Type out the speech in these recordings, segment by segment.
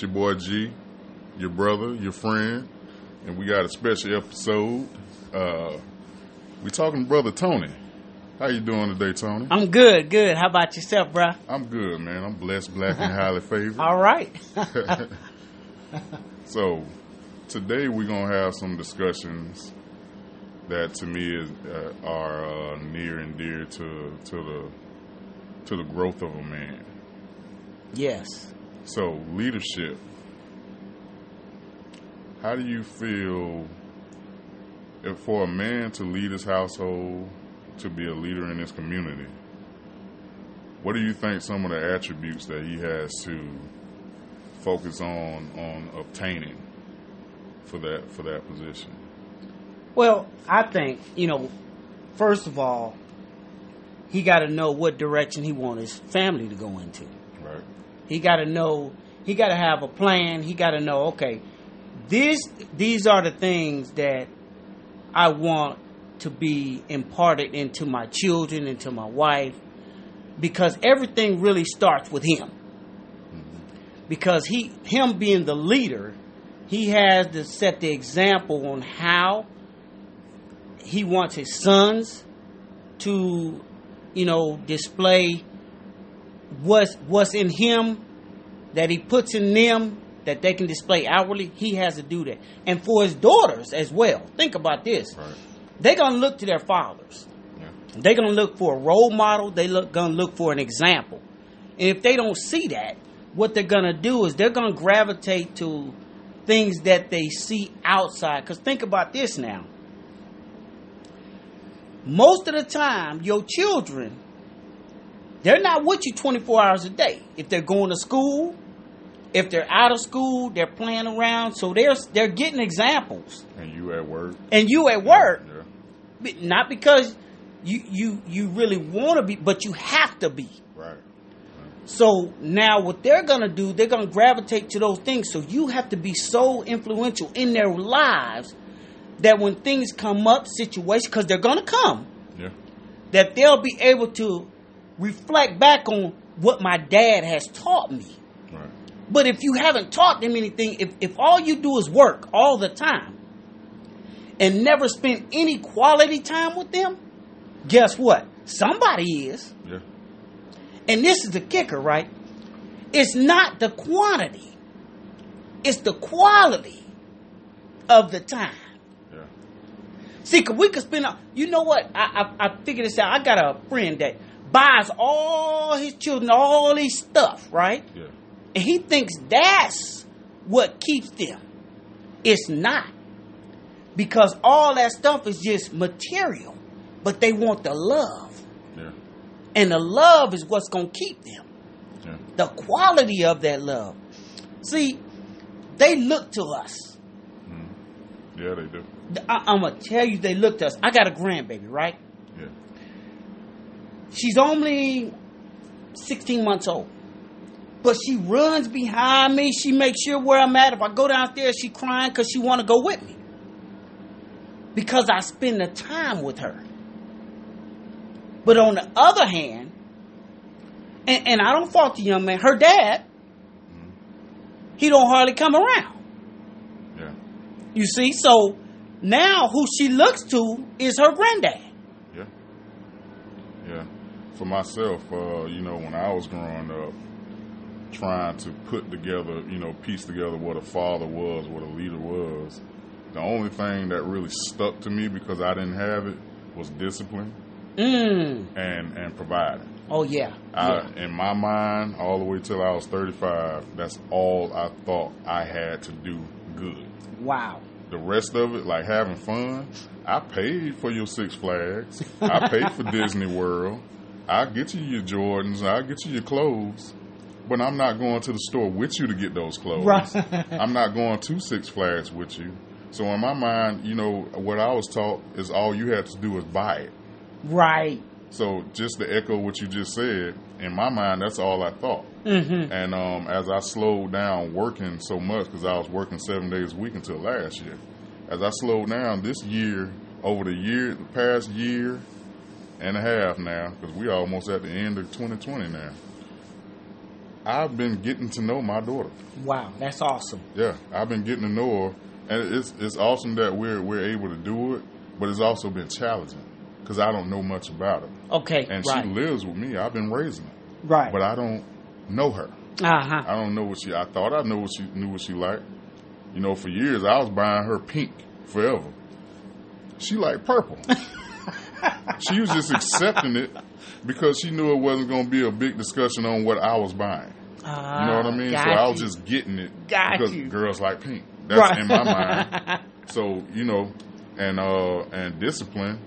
It's your boy G, your brother, your friend, and we got a special episode. Uh, we talking to brother Tony. How you doing today, Tony? I'm good, good. How about yourself, bruh? I'm good, man. I'm blessed, black, and highly favored. All right. so, today we're gonna have some discussions that, to me, is uh, are uh, near and dear to to the to the growth of a man. yes. So, leadership. How do you feel if for a man to lead his household, to be a leader in his community? What do you think some of the attributes that he has to focus on on obtaining for that for that position? Well, I think, you know, first of all, he got to know what direction he wants his family to go into. Right. He got to know, he got to have a plan. He got to know, okay, this, these are the things that I want to be imparted into my children, into my wife, because everything really starts with him. Mm-hmm. Because he, him being the leader, he has to set the example on how he wants his sons to, you know, display what's what's in him that he puts in them that they can display outwardly. He has to do that, and for his daughters as well. Think about this: Right. they're gonna look to their fathers. Yeah. They're gonna look for a role model. They look gonna look for an example, and if they don't see that, what they're gonna do is they're gonna gravitate to things that they see outside. Because think about this now. Most of the time, your children, they're not with you 24 hours a day. If they're going to school, if they're out of school, they're playing around. So they're they're getting examples. And you at work? And you at work, Yeah. not because you you you really want to be, but you have to be. Right. So now what they're going to do, they're going to gravitate to those things. So you have to be so influential in their lives that when things come up, situations, because they're going to come, Yeah. that they'll be able to reflect back on what my dad has taught me. Right. But if you haven't taught them anything, if, if all you do is work all the time and never spend any quality time with them, guess what? Somebody is. Yeah. And this is the kicker, right? It's not the quantity, it's the quality of the time. Yeah. See, we could spend, a- you know what? I, I, I figured this out. I got a friend that buys all his children all his stuff, right? Yeah. And he thinks that's what keeps them. It's not. Because all that stuff is just material, but they want the love. Yeah. And the love is what's going to keep them. Yeah. The quality of that love. See, they look to us. Mm-hmm. Yeah. They do. I, I'm going to tell you, they look to us. I got a grandbaby, right? She's only 16 months old. But she runs behind me. She makes sure where I'm at. If I go downstairs, she crying because she want to go with me. Because I spend the time with her. But on the other hand, and, and I don't fault the young man, her dad, he don't hardly come around. Yeah. You see? So now who she looks to is her granddad. Yeah. Yeah. For myself, uh, you know, when I was growing up, trying to put together, you know, piece together what a father was, what a leader was, the only thing that really stuck to me because I didn't have it was discipline Mm. and and providing. Oh yeah. I, in my mind, all the way till I was 35, that's all I thought I had to do good. Wow. The rest of it, like having fun, I paid for your Six Flags. I paid for Disney World. I get you your Jordans. I'll get you your clothes. But I'm not going to the store with you to get those clothes. Right. I'm not going to Six Flags with you. So in my mind, you know, what I was taught is all you had to do is buy it. Right. So just to echo what you just said, in my mind, that's all I thought. Mm-hmm. And um, as I slowed down working so much, because I was working seven days a week until last year, as I slowed down this year, over the year, the past year and a half now, because we're almost at the end of 2020 now. I've been getting to know my daughter. Wow, that's awesome. Yeah, I've been getting to know her, and it's it's awesome that we're we're able to do it. But it's also been challenging because I don't know much about her, Okay, and right, she lives with me. I've been raising her, right. but I don't know her. Uh huh. I don't know what she. I thought I know what she knew what she liked. You know, for years I was buying her pink forever. She liked purple. she was just accepting it because she knew it wasn't going to be a big discussion on what I was buying. You know what I mean? So I was just getting it Got because you. girls like pink. That's Right. in my mind. So you know, and uh, and discipline.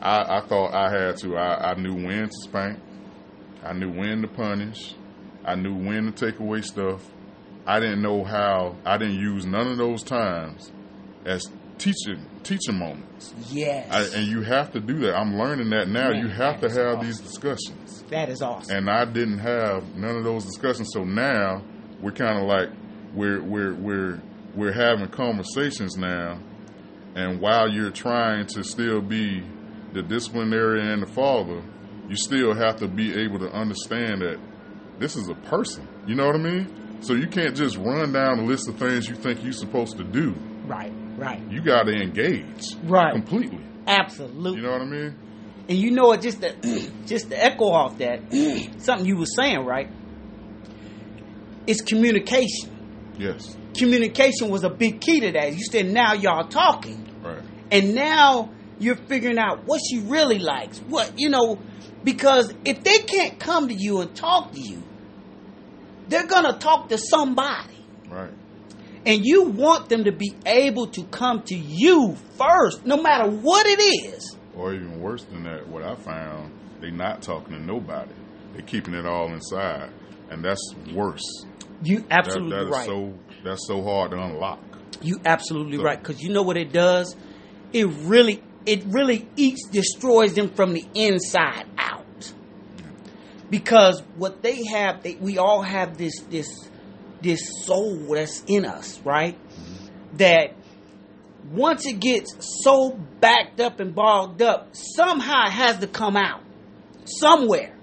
I, I thought I had to. I, I knew when to spank. I knew when to punish. I knew when to take away stuff. I didn't know how. I didn't use none of those times as teaching teaching moments. yes, I, and you have to do that. I'm learning that now. Man, you have to have awesome. these discussions that is awesome. and I didn't have none of those discussions. So now we're kind of like we're we're we're we're having conversations now, and while you're trying to still be the disciplinarian and the father, you still have to be able to understand that this is a person. You know what I mean? So you can't just run down a list of things you think you're supposed to do. right, right, You got to engage right. completely. Absolutely. You know what I mean? And you know what? Just to just to echo off that, something you were saying, right? It's communication. Yes. Communication was a big key to that. You said now y'all talking, Right. and now you're figuring out what she really likes. What you know, because if they can't come to you and talk to you, they're gonna talk to somebody. Right. And you want them to be able to come to you first, no matter what it is. Or even worse than that, what I found—they're not talking to nobody. They're keeping it all inside, and that's worse. You That, absolutely that is right. so that's so hard to unlock. You absolutely So- right because you know what it does. It really, it really eats, destroys them from the inside out. Because what they have, they, we all have this, this, this soul that's in us, right? That once it gets so backed up and bogged up, somehow it has to come out somewhere.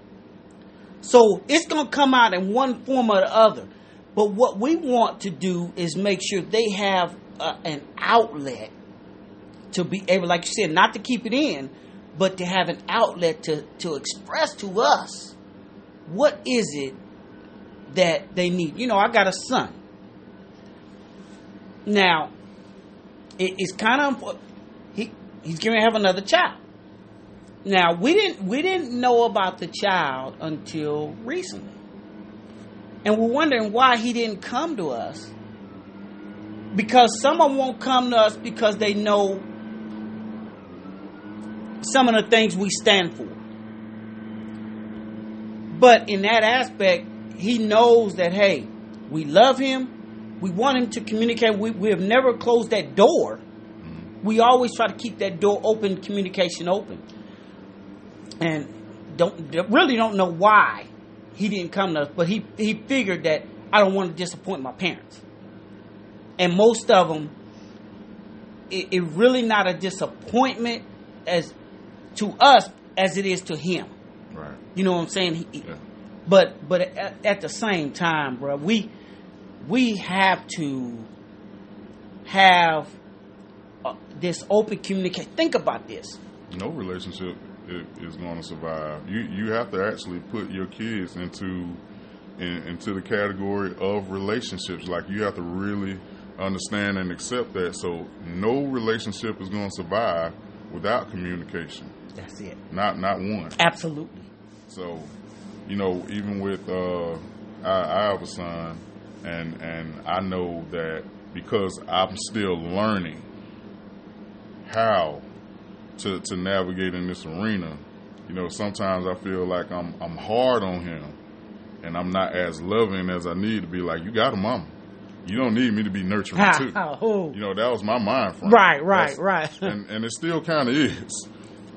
So it's going to come out in one form or the other. But what we want to do is make sure they have uh, an outlet to be able, like you said, not to keep it in, but to have an outlet to, to express to us what is it that they need. You know, I got a son. Now, it, it's kind of. He he's going to have another child. Now we didn't we didn't know about the child until recently, and we're wondering why he didn't come to us. Because someone won't come to us because they know some of the things we stand for. But in that aspect, he knows that hey, we love him, we want him to communicate. We, we have never closed that door. Mm-hmm. We always try to keep that door open, communication open and don't really don't know why he didn't come to us, but he he figured that I don't want to disappoint my parents, and most of them, it, it really not a disappointment as to us as it is to him. Right. You know what I'm saying? He, Yeah. But but at, at the same time, bro, we we have to have uh, this open communication. Think about this. No relationship is going to survive. You you have to actually put your kids into in, into the category of relationships. Like you have to really understand and accept that. So no relationship is going to survive without communication. That's it. Not not one. Absolutely. So, you know, even with uh, I, I have a son, and and I know that because I'm still learning how to to navigate in this arena. You know, sometimes I feel like I'm I'm hard on him, and I'm not as loving as I need to be. Like, you got a mama. You don't need me to be nurturing too. You know, that was my mind frame. Right, right, That's- right. and and it still kind of is.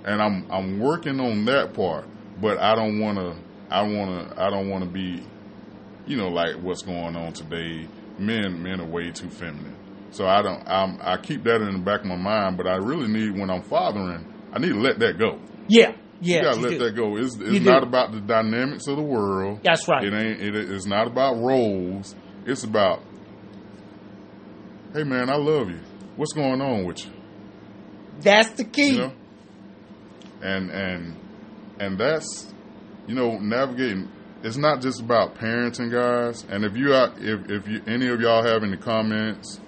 And I'm I'm working on that part, but I don't want to. I want to. I don't want to be, you know, like what's going on today. Men men are way too feminine. So I don't. I'm, I keep that in the back of my mind, but I really need when I'm fathering. I need to let that go. Yeah, Yeah, you gotta you let do. that go. It's, it's do. not about the dynamics of the world. That's right. It ain't. It, it's not about roles. It's about, hey man, I love you. What's going on with you? That's the key. You know, and and and that's you know navigating. It's not just about parenting, guys. And if you are, if if you, any of y'all have any comments,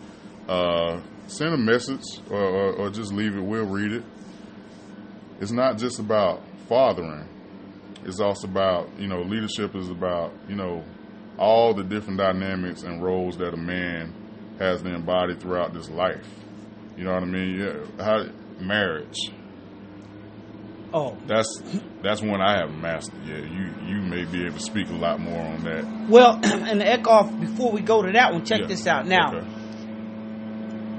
uh, send a message or, or, or just leave it. We'll read it. It's not just about fathering. It's also about you know leadership is about you know all the different dynamics and roles that a man has to embody throughout this life. You know what I mean? Yeah, how marriage. Oh, That's that's one I haven't mastered yet. You you may be able to speak a lot more on that. well, and to echo off before we go to that one, check Yeah. this out. Now, Okay.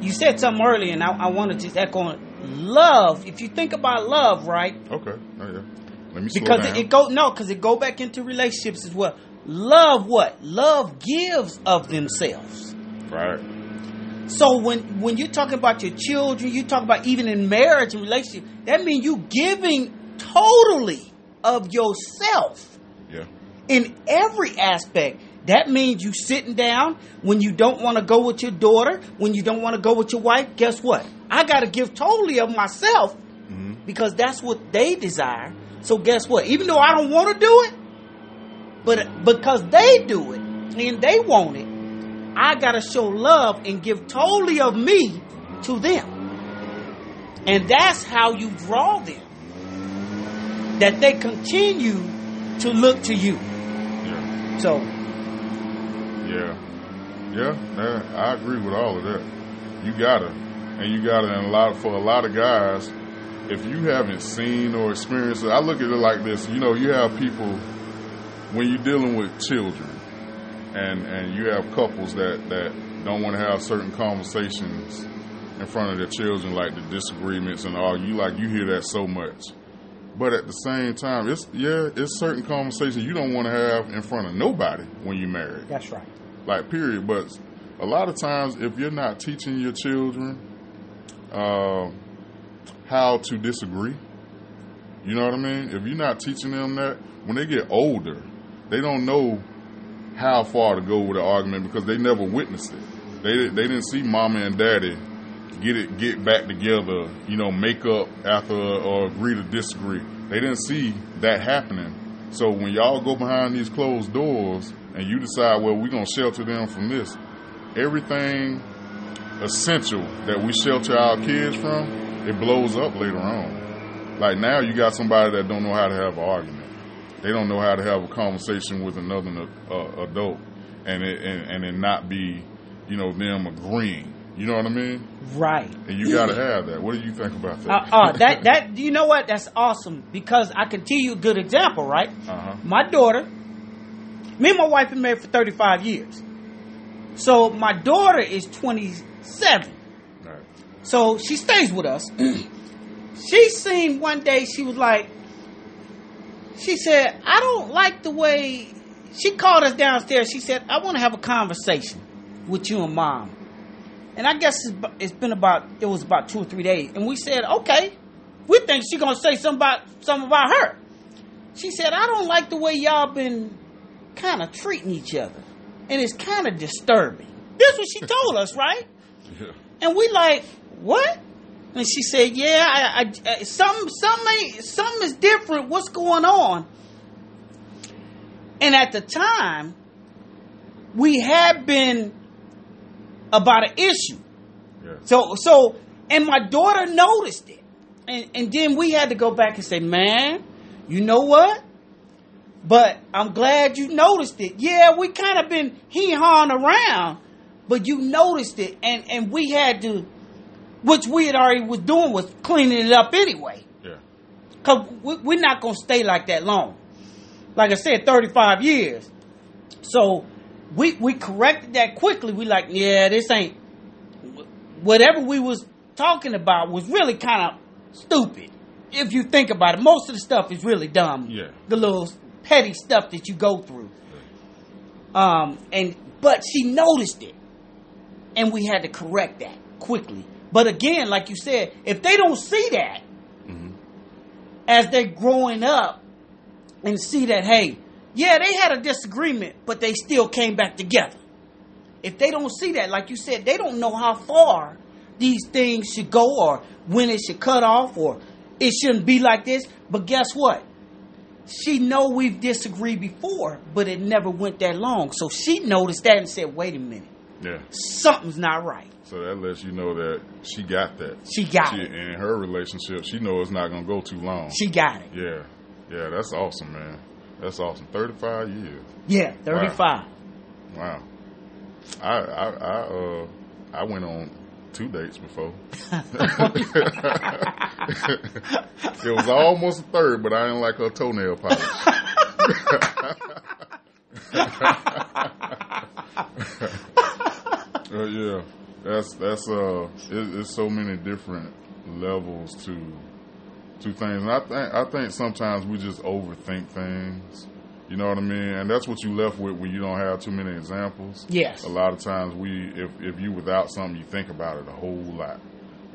you said something earlier, and I, I want to just echo on it. Love. If you think about love, right? Okay. Oh, yeah. Let me Because it go no, because it go back into relationships as well. Love what? Love gives of themselves. right. So when when you're talking about your children, you talk about even in marriage and relationship, that means you giving totally of yourself Yeah. in every aspect. That means you sitting down when you don't want to go with your daughter, when you don't want to go with your wife. Guess what? I got to give totally of myself hmm because that's what they desire. So guess what? Even though I don't want to do it, but because they do it and they want it, I gotta show love and give totally of me to them. And that's how you draw them. That they continue to look to you. Yeah. So Yeah. Yeah. Yeah. I agree with all of that. You gotta, and you gotta, and a lot for a lot of guys. If you haven't seen or experienced it, I look at it like this. You know, you have people when you're dealing with children, and and you have couples that that don't want to have certain conversations in front of their children, like the disagreements and all. You like you hear that so much, but at the same time, it's yeah, it's certain conversations you don't want to have in front of nobody when you're married that's right. like period. But a lot of times, if you're not teaching your children uh, how to disagree, you know what I mean. If you're not teaching them that, when they get older, they don't know how far to go with an argument because they never witnessed it. They they didn't see mama and daddy get it get back together, you know, make up after or agree to disagree. They didn't see that happening. So when y'all go behind these closed doors and you decide, well, we're gonna shelter them from this, everything essential that we shelter our kids from, it blows up later on. Like now, you got somebody that don't know how to have an argument. They don't know how to have a conversation with another uh, adult, and it and, and it not be, you know, them agreeing. You know what I mean? Right. And you got to have that. What do you think about that? Uh, uh, that that you know what? That's awesome because I can tell you a good example, right? uh-huh. My daughter, me and my wife been married for 35 years. So my daughter is 27. Right. So she stays with us. she seen one day, she was like, she said, I don't like the way, she called us downstairs. She said, I want to have a conversation with you and mom. And I guess it's been about, it was about two or three days. And we said, okay, we think she going to say something about, something about her. She said, I don't like the way y'all been kind of treating each other. And it's kind of disturbing. This is what she told us, right? Yeah. And we like, what? And she said, yeah, I, I, something, ain't- something is different. What's going on? And at the time, we had been about an issue. Yeah. So, so, and my daughter noticed it. And, and then we had to go back and say, man, you know what? But I'm glad you noticed it. Yeah, we kind of been hee hawing around, but you noticed it. And, and we had to, which we had already was doing was cleaning it up anyway. Yeah. Cause we, we're not gonna stay like that long. Like I said, 35 years. So we we corrected that quickly. We like, yeah, this ain't whatever we was talking about was really kind of stupid. If you think about it, most of the stuff is really dumb. Yeah. The little petty stuff that you go through. Um, and but she noticed it, and we had to correct that quickly. But again, like you said, if they don't see that, hmm as they're growing up and see that, hey, yeah, they had a disagreement, but they still came back together. If they don't see that, like you said, they don't know how far these things should go or when it should cut off or it shouldn't be like this. But guess what? She know we've disagreed before, but it never went that long. So she noticed that and said, wait a minute, Yeah. something's not right. So that lets you know that she got that. She got she, it. And in her relationship, she knows it's not gonna go too long. She got it. yeah, yeah, that's awesome, man. That's awesome. Thirty-five years. Yeah, 35. Wow. I I I uh I went on two dates before. it was almost a third, but I didn't like her toenail polish. Uh, yeah, that's that's uh, it, it's so many different levels to to things, and I think I think sometimes we just overthink things. You know what I mean? And that's what you left with when you don't have too many examples. Yes. A lot of times we, if if you without something, you think about it a whole lot.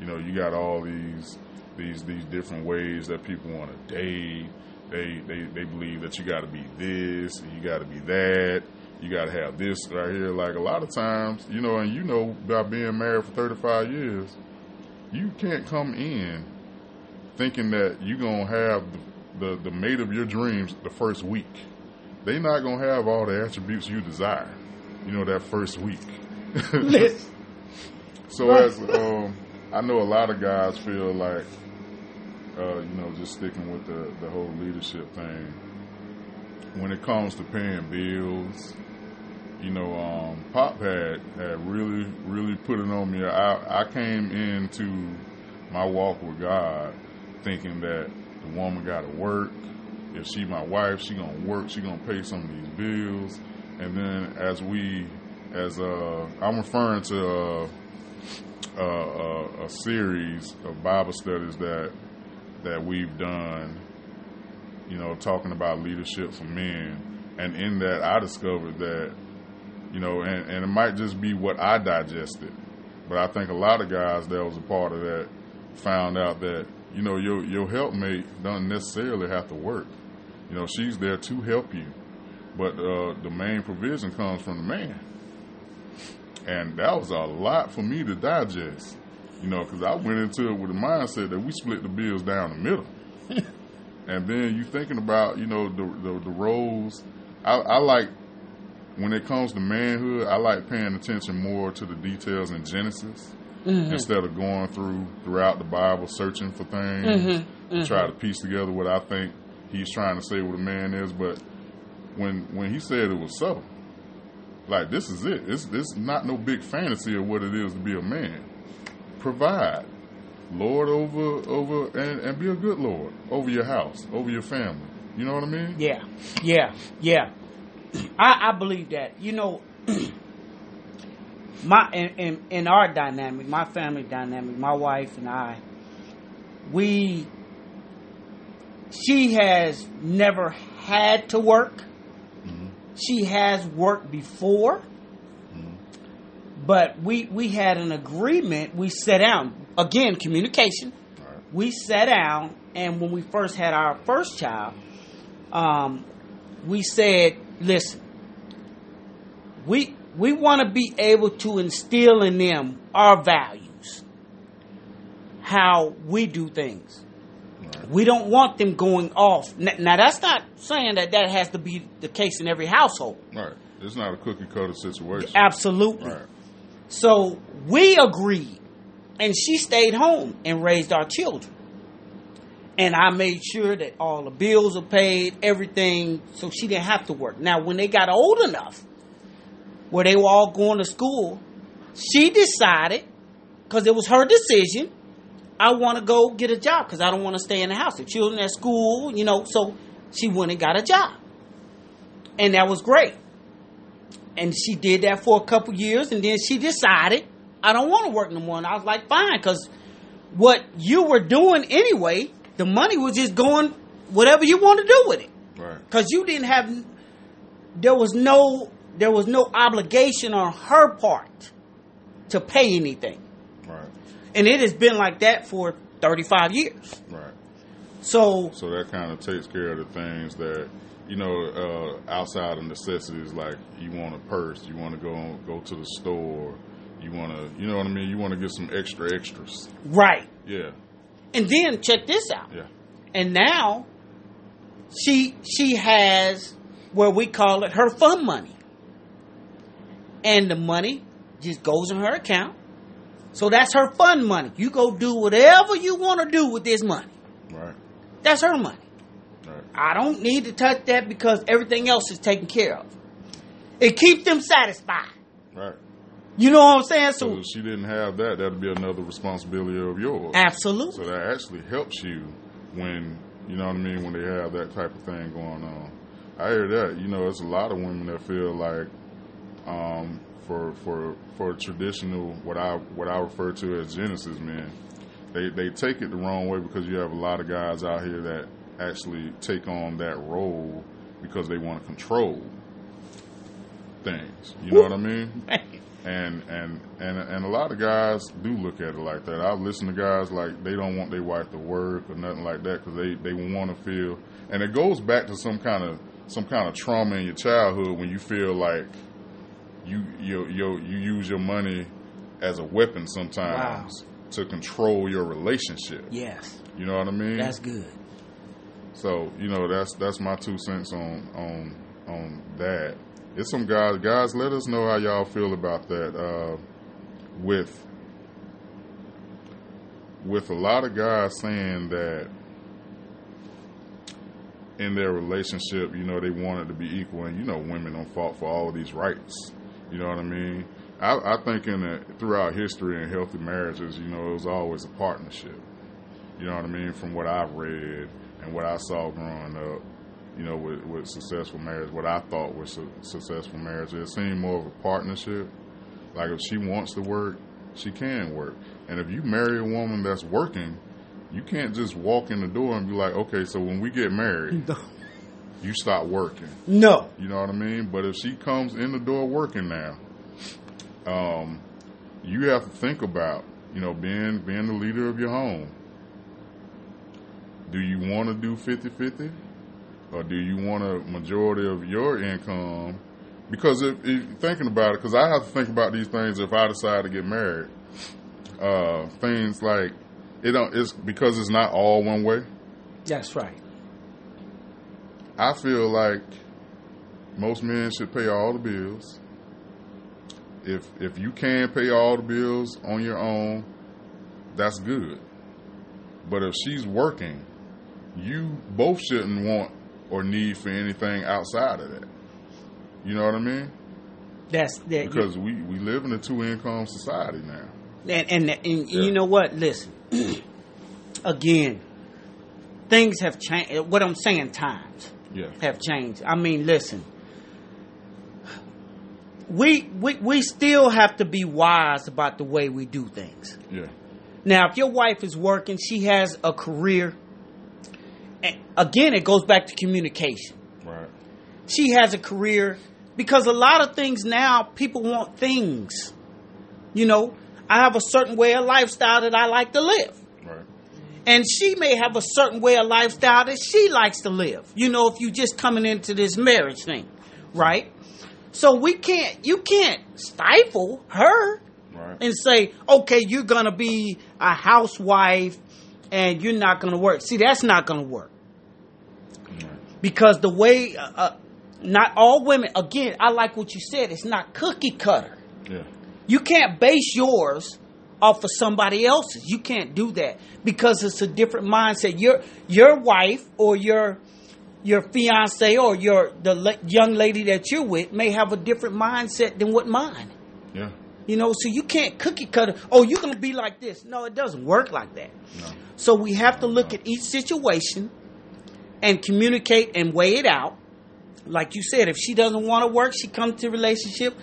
You know, you got all these these these different ways that people want to date. They they they believe that you got to be this, and you got to be that. You got to have this right here. Like a lot of times, you know, and you know, by being married for 35 years, you can't come in thinking that you're going to have the, the, the mate of your dreams the first week. They're not going to have all the attributes you desire, you know, that first week. So, as um, I know a lot of guys feel like, uh, you know, just sticking with the, the whole leadership thing, when it comes to paying bills, you know, um, Pop had had really, really put it on me. I, I came into my walk with God thinking that the woman got to work. If she my wife, she gonna work. She gonna pay some of these bills. And then as we, as uh, I'm referring to uh, uh, uh, a series of Bible studies that that we've done. You know, talking about leadership for men, and in that I discovered that you know, and, and it might just be what I digested. But I think a lot of guys that was a part of that found out that, you know, your your helpmate doesn't necessarily have to work. You know, she's there to help you. But uh, the main provision comes from the man. And that was a lot for me to digest. You know, because I went into it with the mindset that we split the bills down the middle. and then you thinking about, you know, the the, the roles. I, I like when it comes to manhood, I like paying attention more to the details in Genesis mm-hmm. instead of going through throughout the Bible searching for things mm-hmm. to try mm-hmm. to piece together what I think he's trying to say what a man is. But when when he said it was so, like this is it. It's it's not no big fantasy of what it is to be a man. Provide. Lord over over and, and be a good Lord over your house, over your family. You know what I mean? Yeah, yeah, yeah. I, I believe that. You know, my in, in in our dynamic, my family dynamic, my wife and I, we she has never had to work. She has worked before, but we we had an agreement. We sat down again, communication. Right. We sat down, and when we first had our first child, um, we said, "Listen, we we want to be able to instill in them our values, how we do things. We don't want them going off. N- Now, that's not saying that that has to be the case in every household. Right. It's not a cookie cutter situation. Absolutely. Right. So we agreed, and she stayed home and raised our children. And I made sure that all the bills are paid, everything, so she didn't have to work. Now, when they got old enough, where they were all going to school, she decided, because it was her decision, I want to go get a job because I don't want to stay in the house. The children at school, you know, so she went and got a job. And that was great. And she did that for a couple years, and then she decided, I don't want to work no more. And I was like, fine, because what you were doing anyway, the money was just going whatever you want to do with it. Right. Because you didn't have, there was no, there was no obligation on her part to pay anything. Right. And it has been like that for 35 years. Right. So So that kind of takes care of the things that you know uh, outside of necessities, like you want a purse, you want to go go to the store, you want to, you know what I mean. You want to get some extra extras. right, Yeah, and then check this out. yeah, And now she she has where we call it her fun money. And the money just goes in her account. So that's her fun money. You go do whatever you want to do with this money. right, That's her money. right. I don't need to touch that because everything else is taken care of. It keeps them satisfied. Right. You know what I'm saying? So So if she didn't have that, that'd be another responsibility of yours. absolutely. So that actually helps you when you know what I mean when they have that type of thing going on. I hear that. You know, there's a lot of women that feel like um, for for for traditional what I what I refer to as Genesis men, they they take it the wrong way because you have a lot of guys out here that actually take on that role because they want to control things. You know what I mean? and and and and a lot of guys do look at it like that. I've listened to guys like they don't want their wife to work or nothing like that because they they want to feel. And it goes back to some kind of some kind of trauma in your childhood when you feel like you you you you use your money as a weapon sometimes to control your relationship. yes, You know what I mean? that's good. So you know that's that's my two cents on on on that. It's some guys. Guys, let us know how y'all feel about that. Uh, with with a lot of guys saying that in their relationship, you know, they wanted to be equal, and you know, women don't fought for all of these rights. You know what I mean? I, I think in the, throughout history and healthy marriages, you know, it was always a partnership. You know what I mean? From what I've read and what I saw growing up, you know, with, with successful marriage, what I thought was su- successful marriage, it seemed more of a partnership. Like if she wants to work, she can work. And if you marry a woman that's working, you can't just walk in the door and be like, okay, so when we get married, you stop working. No, You know what I mean? But if she comes in the door working now, um, you have to think about, you know, being being the leader of your home. Do you want to do 50-50? Or do you want a majority of your income? Because if, if thinking about it, because I have to think about these things if I decide to get married. Uh, things like it don't. It's because it's not all one way. that's right. I feel like most men should pay all the bills. If if you can pay all the bills on your own, that's good. But if she's working, you both shouldn't want or need for anything outside of that. You know what I mean? That's that. Because we, we live in a two income society now. And and, and Yeah. you know what? Listen, again, things have changed. What I'm saying, times Yeah. have changed. I mean, listen, we we we still have to be wise about the way we do things. Yeah. Now, if your wife is working, she has a career. Again, it goes back to communication. Right. She has a career because a lot of things now people want things. You know, I have a certain way of lifestyle that I like to live. Right. And she may have a certain way of lifestyle that she likes to live. You know, if you just coming into this marriage thing, right? So we can't, you can't stifle her Right. and say, okay, you're gonna be a housewife and you're not gonna work. See, that's not gonna work because the way, uh, uh, not all women. Again, I like what you said. It's not cookie cutter. Yeah. You can't base yours off of somebody else's. You can't do that because it's a different mindset. Your your wife or your your fiance or your the la- young lady that you're with may have a different mindset than what mine. Yeah. You know, so you can't cookie cutter. Oh, you're gonna be like this. No, it doesn't work like that. No. So we have to look at each situation and communicate and weigh it out. Like you said, if she doesn't want to work, she comes to relationship,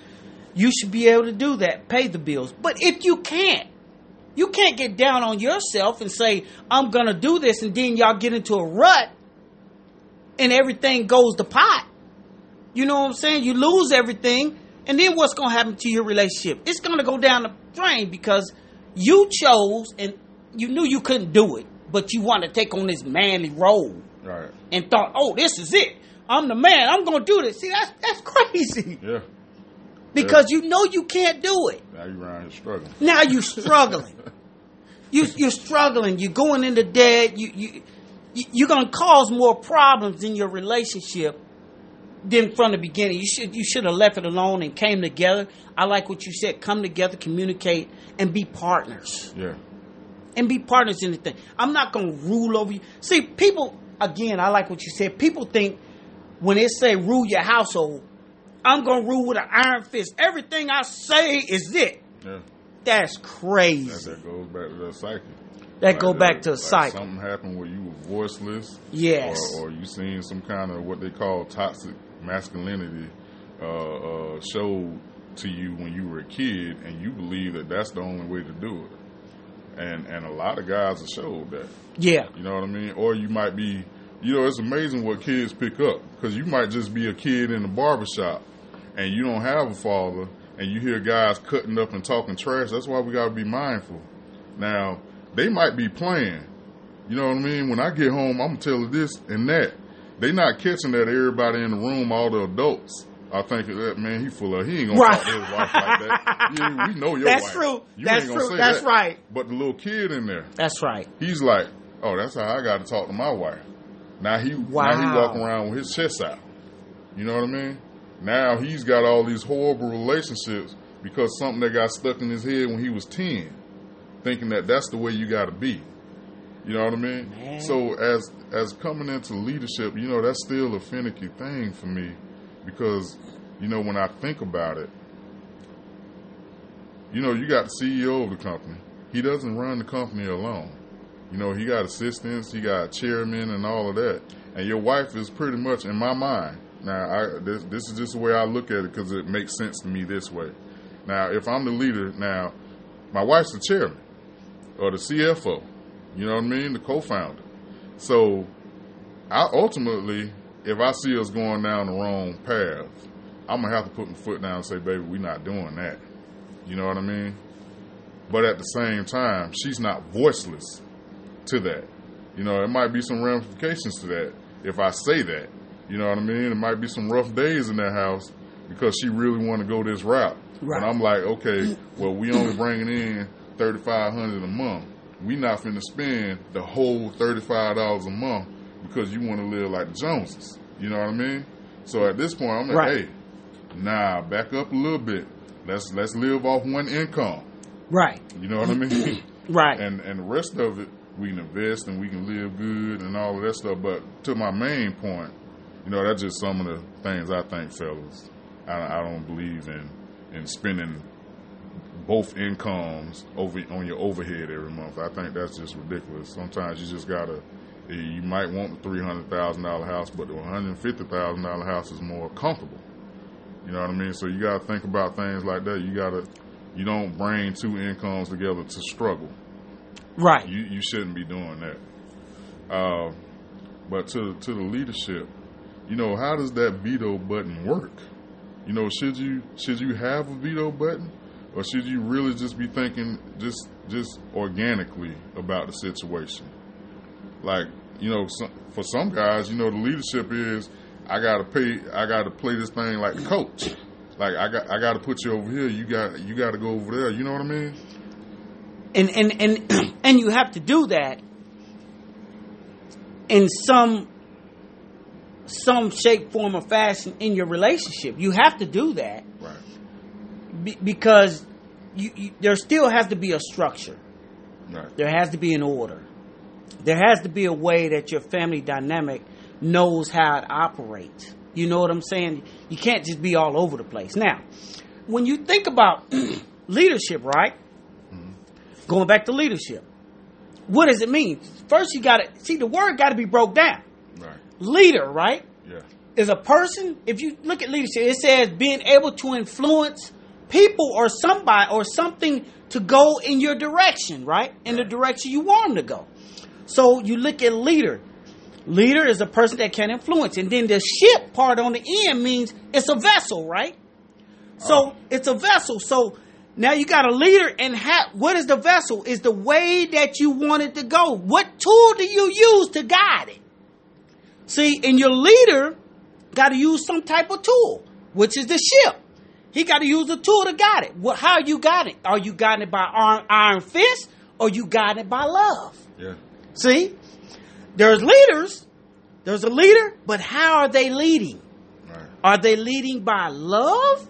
you should be able to do that, pay the bills. But if you can't, you can't get down on yourself and say, I'm gonna do this, and then y'all get into a rut and everything goes to pot. You know what I'm saying? You lose everything, and then what's gonna happen to your relationship? It's gonna go down the drain because you chose and you knew you couldn't do it. but you want to take on this manly role Right. and thought, oh, this is it. I'm the man. I'm gonna do this. See, that's that's crazy Yeah. because you know you can't do it. Now you around struggling. Now you're struggling. you you're struggling. You're going into debt. You you you- you're gonna cause more problems in your relationship than from the beginning. You should you should have left it alone and came together. I like what you said. Come together, communicate, and be partners. Yeah. And be partners in the thing. I'm not gonna rule over you. See, people again. I like what you said. People think when they say rule your household, I'm gonna rule with an iron fist. Everything I say is it. Yeah. That's crazy. that goes back to the psyche. That go Like, back to a like cycle. Something happened where you were voiceless. Yes. Or, or you seen some kind of what they call toxic masculinity uh, uh, showed to you when you were a kid, and you believe that that's the only way to do it. And and a lot of guys have showed that. Yeah. You know what I mean? Or you might be, you know, it's amazing what kids pick up because you might just be a kid in the barbershop and you don't have a father and you hear guys cutting up and talking trash. That's why we got to be mindful. Now, they might be playing. You know what I mean? When I get home, I'm going to tell her this and that. They not catching that everybody in the room, all the adults. I think that man, he full of he ain't gonna Right. talk to his wife like that. Yeah, we know your That's wife. true. You That's true. That's that. right. But the little kid in there, That's right. he's like, oh, that's how I got to talk to my wife. Now he now he Wow. walking around with his chest out. You know what I mean? Now he's got all these horrible relationships because something that got stuck in his head when he was ten, thinking that that's the way you got to be. You know what I mean? Man. So as as coming into leadership, you know that's still a finicky thing for me because you know when I think about it, you know you got the CEO of the company. He doesn't run the company alone. You know, he got assistants, he got chairman, and all of that. And your wife is pretty much, in my mind, now I this, this is just the way I look at it because it makes sense to me this way. Now, if I'm the leader, now my wife's the chairman or the CFO. You know what I mean, the co-founder. So, I ultimately, if I see us going down the wrong path, I'm gonna have to put my foot down and say, "Baby, we're not doing that." You know what I mean? But at the same time, she's not voiceless to that. You know, it might be some ramifications to that if I say that. You know what I mean? It might be some rough days in that house because she really want to go this route. Right. And I'm like, okay, well, we only bringing in thirty five hundred a month. We not finna spend the whole thirty five dollars a month because you want to live like the Joneses. You know what I mean? So at this point, I'm like, Right. hey, nah, back up a little bit. Let's let's live off one income. Right. You know what I mean? Right. and and the rest of it we can invest and we can live good and all of that stuff. But to my main point, you know, that's just some of the things I think, fellas. I, I don't believe in in spending both incomes over on your overhead every month. I think that's just ridiculous. Sometimes you just gotta. You might want the three hundred thousand dollar house, but the one hundred fifty thousand dollar house is more comfortable. You know what I mean? So you gotta think about things like that. You gotta. You don't bring two incomes together to struggle. right. You you shouldn't be doing that. Uh, but to to the leadership, you know, how does that veto button work? You know, should you should you have a veto button, or should you really just be thinking just just organically about the situation? Like you know, some, for some guys, you know, the leadership is I got to pay, I got to play this thing like the coach. Like I got I got to put you over here. You got you got to go over there. You know what I mean? and and and and you have to do that in some some shape, form, or fashion in your relationship. You have to do that Right. be, because you, you, there still has to be a structure. Right. There has to be an order. There has to be a way that your family dynamic knows how it operates. You know what I'm saying? You can't just be all over the place. Now, when you think about leadership, right? Mm-hmm. Going back to leadership, what does it mean? First, you got to see the word got to be broke down. Right. Leader, right, Yeah. is a person. If you look at leadership, it says being able to influence people or somebody or something to go in your direction, right? In the direction you want them to go. So you look at leader. Leader is a person that can influence. And then the ship part on the end means it's a vessel, right? So oh. it's a vessel. So Now you got a leader, and ha- what is the vessel? Is the way that you want it to go. What tool do you use to guide it? See, and your leader got to use some type of tool, which is the ship. He got to use a tool to guide it. How you got it? Are you guiding it by iron, iron fist, or you guiding it by love? Yeah. See, there's leaders. There's a leader, but how are they leading? Right. Are they leading by love?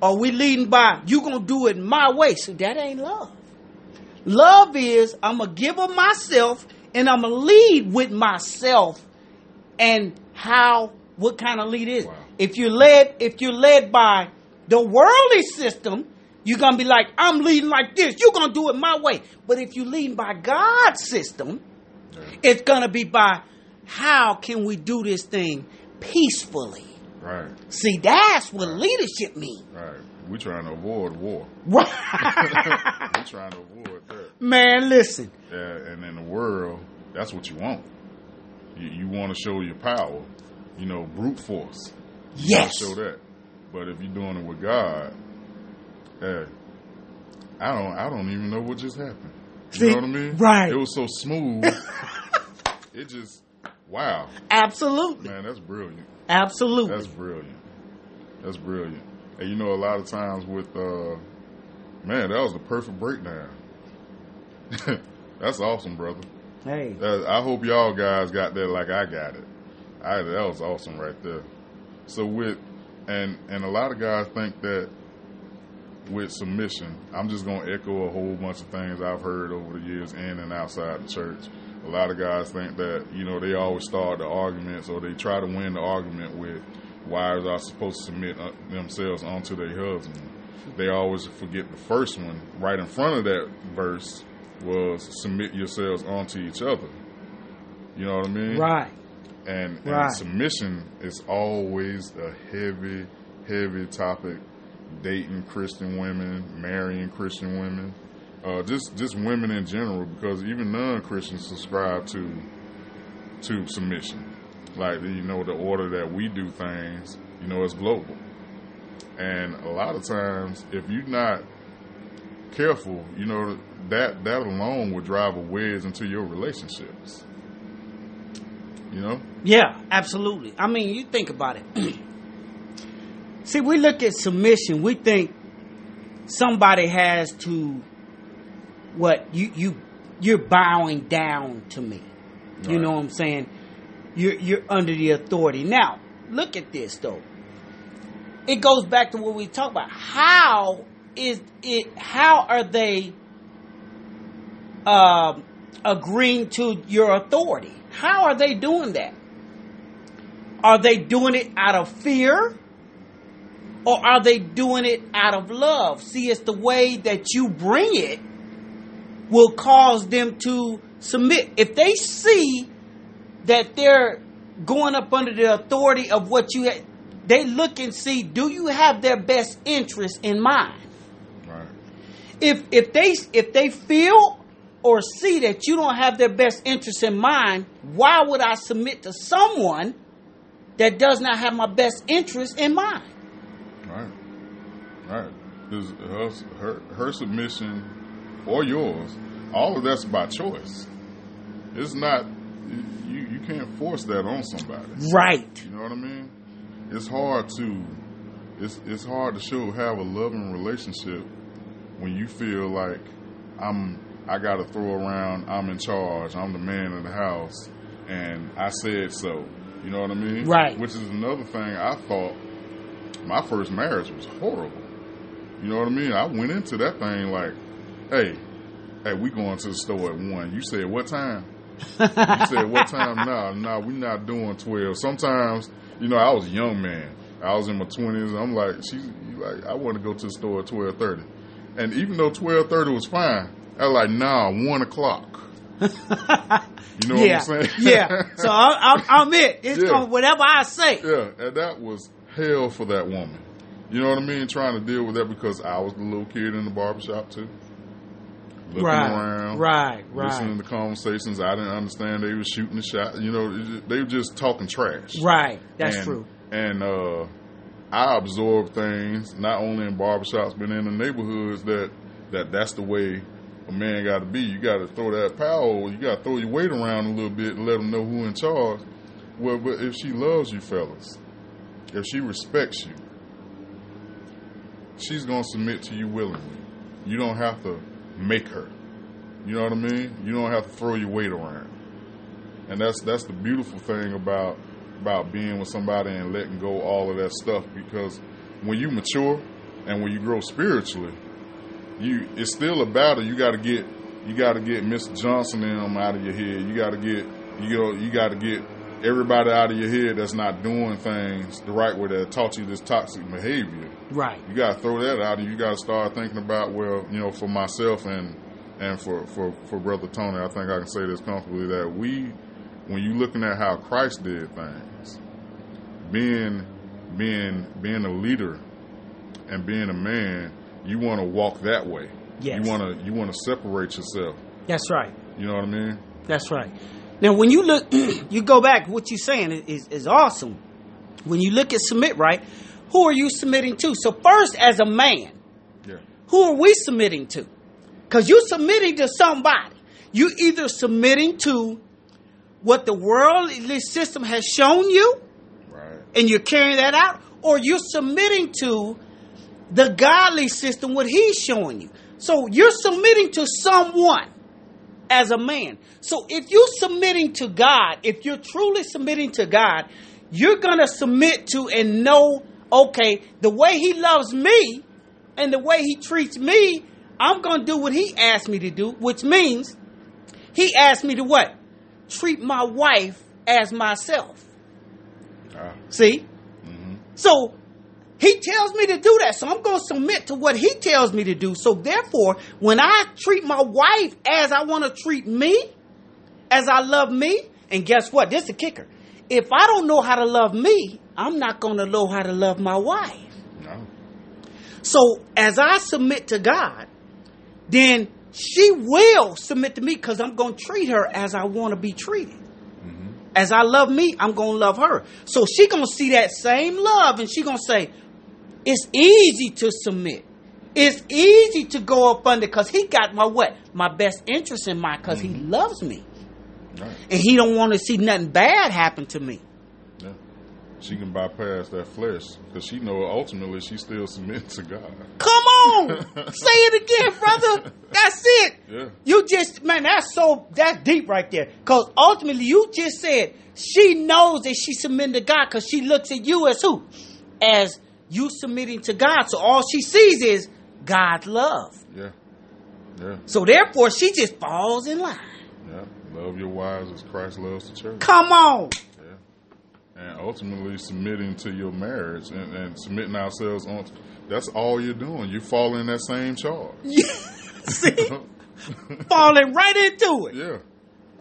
Or are we leading by you gonna do it my way? So that ain't love. Love is I'm gonna give of myself and I'm gonna lead with myself and how what kind of lead is. Wow. If you're led if you're led by the worldly system, you're gonna be like, I'm leading like this, you're gonna do it my way. But if you lead by God's system, It's gonna be by how can we do this thing peacefully. Right. See, that's what leadership means. Right. We're trying to avoid war. Right. we trying to avoid that. Man, listen. Yeah, and in the world, that's what you want. You, you want to show your power. You know, brute force. You Yes. Show that. But if you're doing it with God, hey, I don't, I don't even know what just happened. You See, know what I mean? right. It was so smooth. it just, wow, Absolutely. man, that's brilliant. Absolutely. That's brilliant. That's brilliant. And you know, a lot of times with, uh, man, that was the perfect breakdown. That's awesome, brother. hey. That, I hope y'all guys got that like I got it. I, that was awesome right there. So with, and and a lot of guys think that with submission, I'm just gonna echo a whole bunch of things I've heard over the years in and outside the church. A lot of guys think that you know they always start the arguments or they try to win the argument with wives are supposed to submit uh, themselves onto their husband. They always forget the first one right in front of that verse was submit yourselves onto each other. You know what I mean? Right. And, and Right. submission is always a heavy, heavy topic. Dating Christian women, marrying Christian women, uh, just just women in general, because even non-Christians subscribe to to submission. Like you know, the order that we do things, you know, it's global. And a lot of times, if you're not careful, you know that that alone will drive a wedge into your relationships. You know. Yeah, absolutely. I mean, you think about it. See, we look at submission, we think somebody has to what you you you're bowing down to me. You know what I'm saying? You're you're under the authority. Now, look at this though. It goes back to what we talked about. How is it how are they um agreeing to your authority? How are they doing that? Are they doing it out of fear? Or are they doing it out of love? See, it's the way that you bring it will cause them to submit. If they see that they're going up under the authority of what you had, they look and see, do you have their best interest in mind? Right. if if they if they feel or see that you don't have their best interest in mind, why would I submit to someone that does not have my best interest in mind? Right. Right. Her, her, her submission or yours, all of that's by choice. It's not, you, you can't force that on somebody. Right. You know what I mean? It's hard to, it's, it's hard to show, have a loving relationship when you feel like I'm, I got to throw around, I'm in charge, I'm the man of the house, and I said so. You know what I mean? Right. Which is another thing I thought my first marriage was horrible. You know what I mean? I went into that thing like, hey, hey, we going to the store at one. You said what time? You said what time? Nah, nah, we not doing twelve. Sometimes, you know, I was a young man. I was in my twenties. I'm like, she's like, I want to go to the store at twelve thirty. And even though twelve thirty was fine, I was like, nah, one o'clock. You know yeah. what I'm saying? yeah. So I, I'm, I'm it. It's Yeah. going whatever I say. Yeah, and that was hell for that woman. You know what I mean? Trying to deal with that because I was the little kid in the barbershop too. Looking Right. around, Right. listening Right. to conversations. I didn't understand they were shooting the shot. You know, they were just talking trash. Right. That's And- true. And uh, I absorb things not only in barbershops but in the neighborhoods that that that's the way a man got to be. You got to throw that power. You got to throw your weight around a little bit and let them know who in charge. Well, but if she loves you, fellas, if she respects you, she's gonna submit to you willingly. You don't have to make her. You know what I mean? You don't have to throw your weight around. And that's that's the beautiful thing about about being with somebody and letting go all of that stuff because when you mature and when you grow spiritually, you it's still a battle. You got to get you got to get Mr. Johnson and them out of your head. You got to get you know you got to get everybody out of your head that's not doing things the right way that taught you this toxic behavior. Right. You got to throw that out, and you got to start thinking about well, you know, for myself and and for for for brother Tony, I think I can say this comfortably that we, when you looking at how Christ did things, being being being a leader and being a man, you want to walk that way. Yes. You want to you want to separate yourself. That's right. You know what I mean? That's right. Now, when you look, you go back. What you're saying is is awesome. When you look at submit, right? Who are you submitting to? So first, as a man, Yeah. who are we submitting to? Because you're submitting to somebody. You either submitting to what the worldly system has shown you, Right. and you're carrying that out, or you're submitting to the godly system, what he's showing you. So you're submitting to someone as a man. So if you're submitting to God, if you're truly submitting to God, you're going to submit to and know, okay, the way he loves me and the way he treats me, I'm going to do what he asked me to do, which means he asked me to what? Treat my wife as myself. Ah. See? hmm So he tells me to do that. So I'm going to submit to what he tells me to do. So therefore, when I treat my wife as I want to treat me, as I love me, and guess what? This is the kicker. If I don't know how to love me, I'm not going to know how to love my wife. No. So as I submit to God, then she will submit to me because I'm going to treat her as I want to be treated. hmm As I love me, I'm going to love her. So she going to see that same love and she going to say, it's easy to submit. It's easy to go up under because he got my what? My best interest in mind because he loves me. Right. And he don't want to see nothing bad happen to me. She can bypass that flesh because she know ultimately she still submits to God. Come on! Say it again, brother. That's it. Yeah. You just, man, that's so, that's deep right there. Because ultimately, you just said she knows that she submitting to God because she looks at you as who? As you submitting to God. So all she sees is God's love. Yeah. Yeah. So therefore, she just falls in line. Yeah. Love your wives as Christ loves the church. Come on. And ultimately submitting to your marriage and, and submitting ourselves on that's all you're doing. You fall in that same charge. See? Falling right into it. Yeah.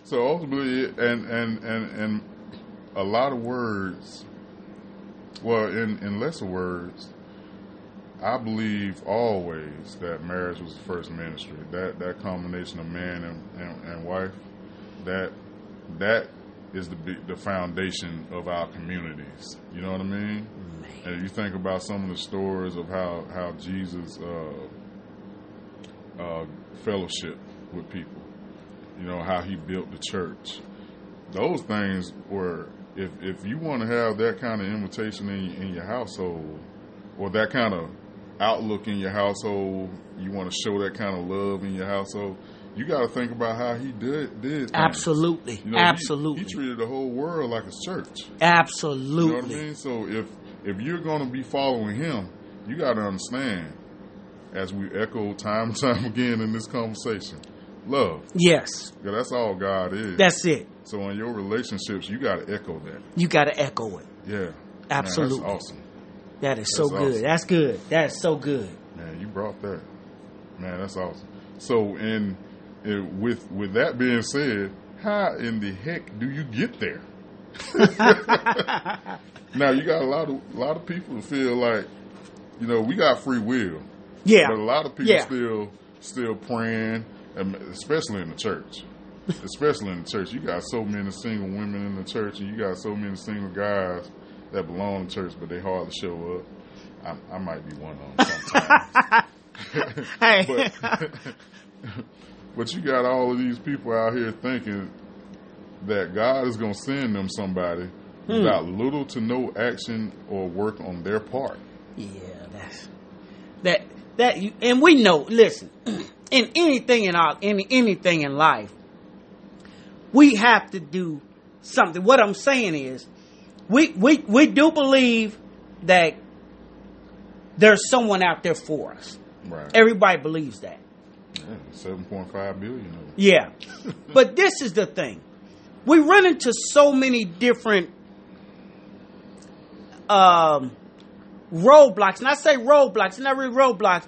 So ultimately, and and and and a lot of words. Well, in in lesser words, I believe always that marriage was the first ministry. That that combination of man and, and, and wife, that that is the the foundation of our communities. You know what I mean? And you think about some of the stories of how how Jesus uh, uh, fellowship with people. You know how he built the church. Those things were if if you want to have that kind of invitation in in your household, or that kind of outlook in your household, you want to show that kind of love in your household. You got to think about how he did did things. Absolutely. You know, Absolutely. He, treated the whole world like a church. Absolutely. You know what I mean? So if if you're going to be following him, you got to understand, as we echo time and time again in this conversation, love. Yes. Yeah, that's all God is. That's it. so in your relationships, you got to echo that. You got to echo it. Yeah. Man, Absolutely. that's awesome. That is so That's good. awesome. That's good. That's so good. Man, you brought that. Man, that's awesome. So in, in with with that being said, how in the heck do you get there? now you got a lot of a lot of people who feel like, you know, we got free will, Yeah. but a lot of people Yeah. still still praying, and especially in the church. especially in the church, you got so many single women in the church, and you got so many single guys that belong to church, but they hardly show up. I, I might be one of them sometimes. Hey. but, but you got all of these people out here thinking that God is going to send them somebody Hmm. without little to no action or work on their part. Yeah, that's that that you and we know. Listen, in anything in our in anything in life, we have to do something. What I'm saying is, we we we do believe that there's someone out there for us. Right. Everybody believes that. Yeah, 7.5 billion of. Yeah. but this is the thing. We run into so many different um, roadblocks. And I say roadblocks, not really roadblocks,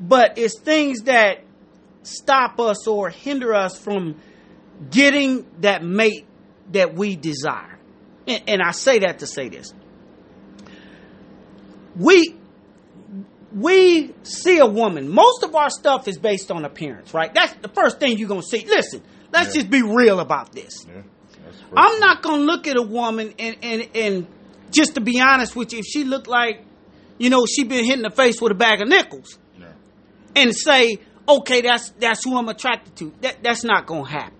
but it's things that stop us or hinder us from getting that mate that we desire. And, and I say that to say this. We we see a woman. Most of our stuff is based on appearance, right? That's the first thing you're gonna see. Listen, let's Yeah. just be real about this. Yeah. I'm not gonna look at a woman and and and just to be honest with you, if she looked like, you know, she been hit in the face with a bag of nickels, Yeah. and say, okay, that's that's who I'm attracted to. That that's not gonna happen.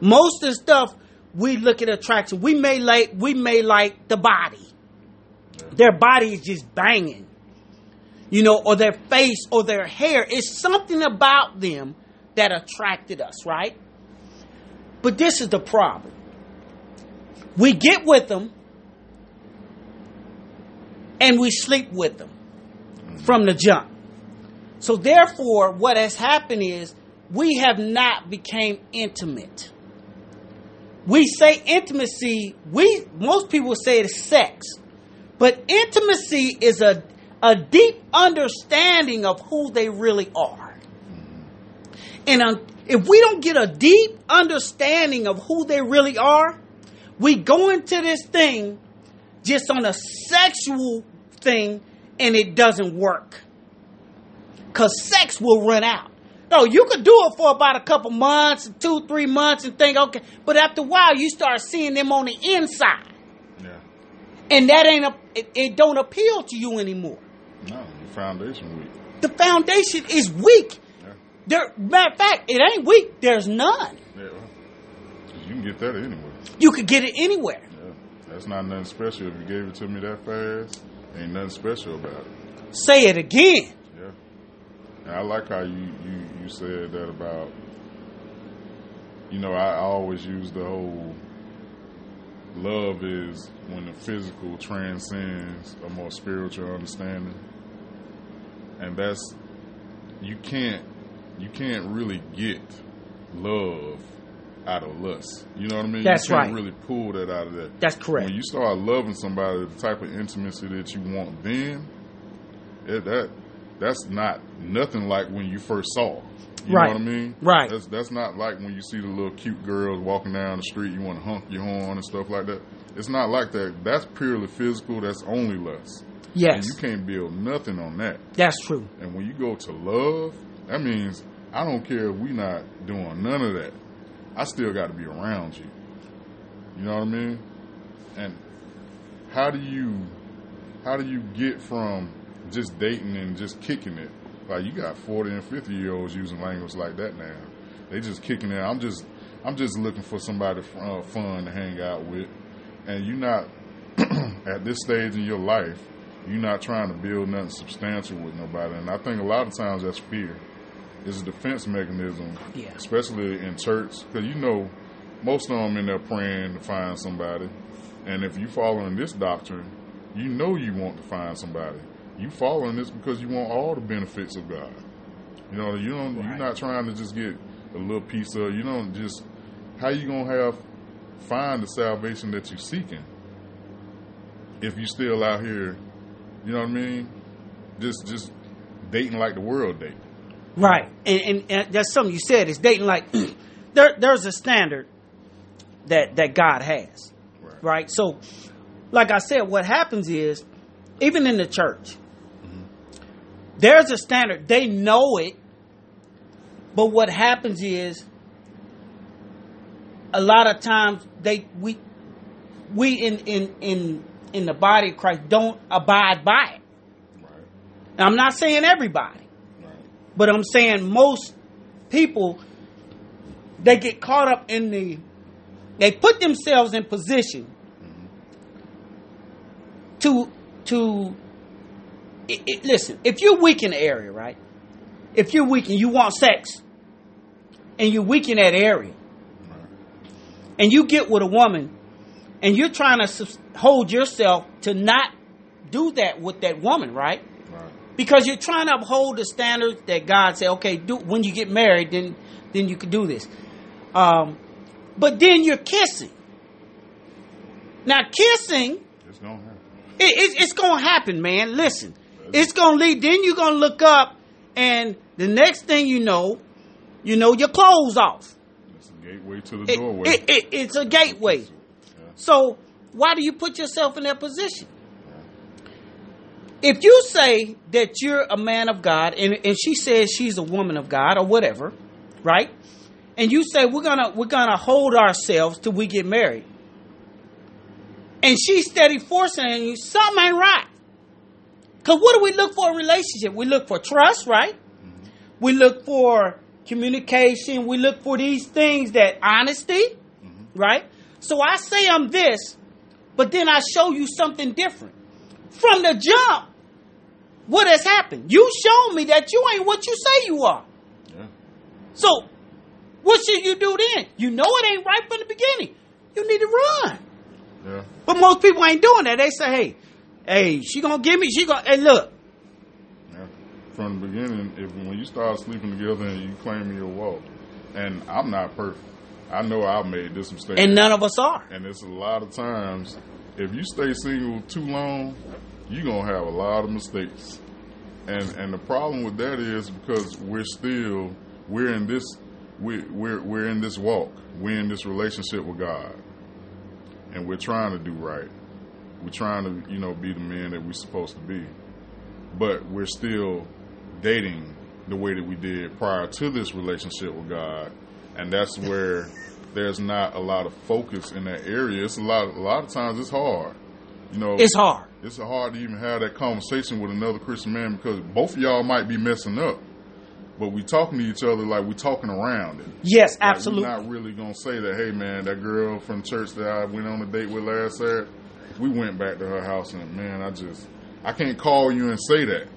Most of the stuff we look at attraction, we may like we may like the body. Their body is just banging. You know, or their face or their hair. It's something about them that attracted us, right? But this is the problem. We get with them and we sleep with them mm-hmm. from the jump. So therefore, what has happened is we have not became intimate. We say intimacy, we most people say it's sex. But intimacy is a a deep understanding of who they really are. And um, if we don't get a deep understanding of who they really are, we go into this thing just on a sexual thing and it doesn't work. Because sex will run out. No, you could do it for about a couple months, two, three months, and think, okay. But after a while, you start seeing them on the inside. Yeah. And that ain't a, it, it don't appeal to you anymore. Foundation weak. The foundation is weak. Yeah. There, matter of fact, it ain't weak. There's none. Yeah. well, you can get that anywhere. You could get it anywhere. Yeah. That's not nothing special. If you gave it to me that fast, ain't nothing special about it. Say it again. Yeah. And I like how you, you, you said that about, you know, I always use the whole love is when the physical transcends a more spiritual understanding. And that's, you can't, you can't really get love out of lust. You know what I mean? That's you can't right. really pull that out of that. That's correct. When you start loving somebody, the type of intimacy that you want then, it, that that's not nothing like when you first saw. You Right. know what I mean? Right. That's that's not like when you see the little cute girls walking down the street, you want to honk your horn and stuff like that. It's not like that. That's purely physical. That's only lust. And yes, you can't build nothing on that. that's true. And when you go to love, that means I don't care if we not doing none of that. I still got to be around you. You know what I mean? And how do you how do you get from just dating and just kicking it? Like you got 40 and 50 year olds using language like that now. They just kicking it. I'm just I'm just looking for somebody uh, fun to hang out with. And you're not at this stage in your life, you're not trying to build nothing substantial with nobody. And I think a lot of times that's fear. It's a defense mechanism, Yeah. especially in church, because you know most of them in there praying to find somebody. And if you're following this doctrine, you know you want to find somebody. You following this because you want all the benefits of God. You know, you don't. You're not trying to just get a little piece of. You don't just. How you gonna have find the salvation that you're seeking if you're still out here? You know what I mean? Just just dating like the world date. Right, and, and, and that's something you said. Is dating like there? There's a standard that that God has, Right. right? So, like I said, what happens is even in the church, mm-hmm. there's a standard. They know it, but what happens is a lot of times they we we in in in in the body of Christ don't abide by it. Now, I'm not saying everybody, Right. but I'm saying most people they get caught up in the they put themselves in position mm-hmm. to to it, it- listen. If you're weak in the area, right? If you're weak and you want sex, and you're weak in that area, Right. and you get with a woman, and you're trying to hold yourself to not do that with that woman, right? Right. because you're trying to uphold the standards that God said. Okay, do when you get married, then then you can do this. Um, but then you're kissing. Now, kissing, It's gonna happen. it, it, it's gonna happen, man. Listen, it's gonna lead. Then you're gonna look up, and the next thing you know, you know your clothes off. It's a gateway to the doorway. it, it, it's a gateway. So why do you put yourself in that position? If you say that you're a man of God and, and she says she's a woman of God or whatever, right? And you say we're gonna we're gonna hold ourselves till we get married. And she's steady forcing on you, something ain't right. Cause what do we look for in a relationship? We look for trust, right? Mm-hmm. We look for communication. We look for these things that honesty, mm-hmm. right? So I say I'm this, but then I show you something different. From the jump, what has happened? You show me that you ain't what you say you are. Yeah. So what should you do then? You know it ain't right from the beginning. You need to run. Yeah. But most people ain't doing that. They say, hey, hey, she gonna give me, she gonna, hey, look, Yeah. From the beginning, if when you start sleeping together and you claim your walk, and I'm not perfect. I know I've made this mistake. and none of us are. And it's a lot of times, if you stay single too long, you're gonna have a lot of mistakes. And and the problem with that is because we're still we're in this we we're we're in this walk. We're in this relationship with God. And we're trying to do right. We're trying to, you know, be the men that we're supposed to be. But we're still dating the way that we did prior to this relationship with God. And that's where there's not a lot of focus in that area. It's a lot a lot of times it's hard. You know, It's hard. it's hard to even have that conversation with another Christian man because both of y'all might be messing up, but we talking to each other like we talking around it. Yes, Like, absolutely. we're not really gonna say that. Hey, man, that girl from church that I went on a date with last Saturday, we went back to her house and man, I just I can't call you and say that.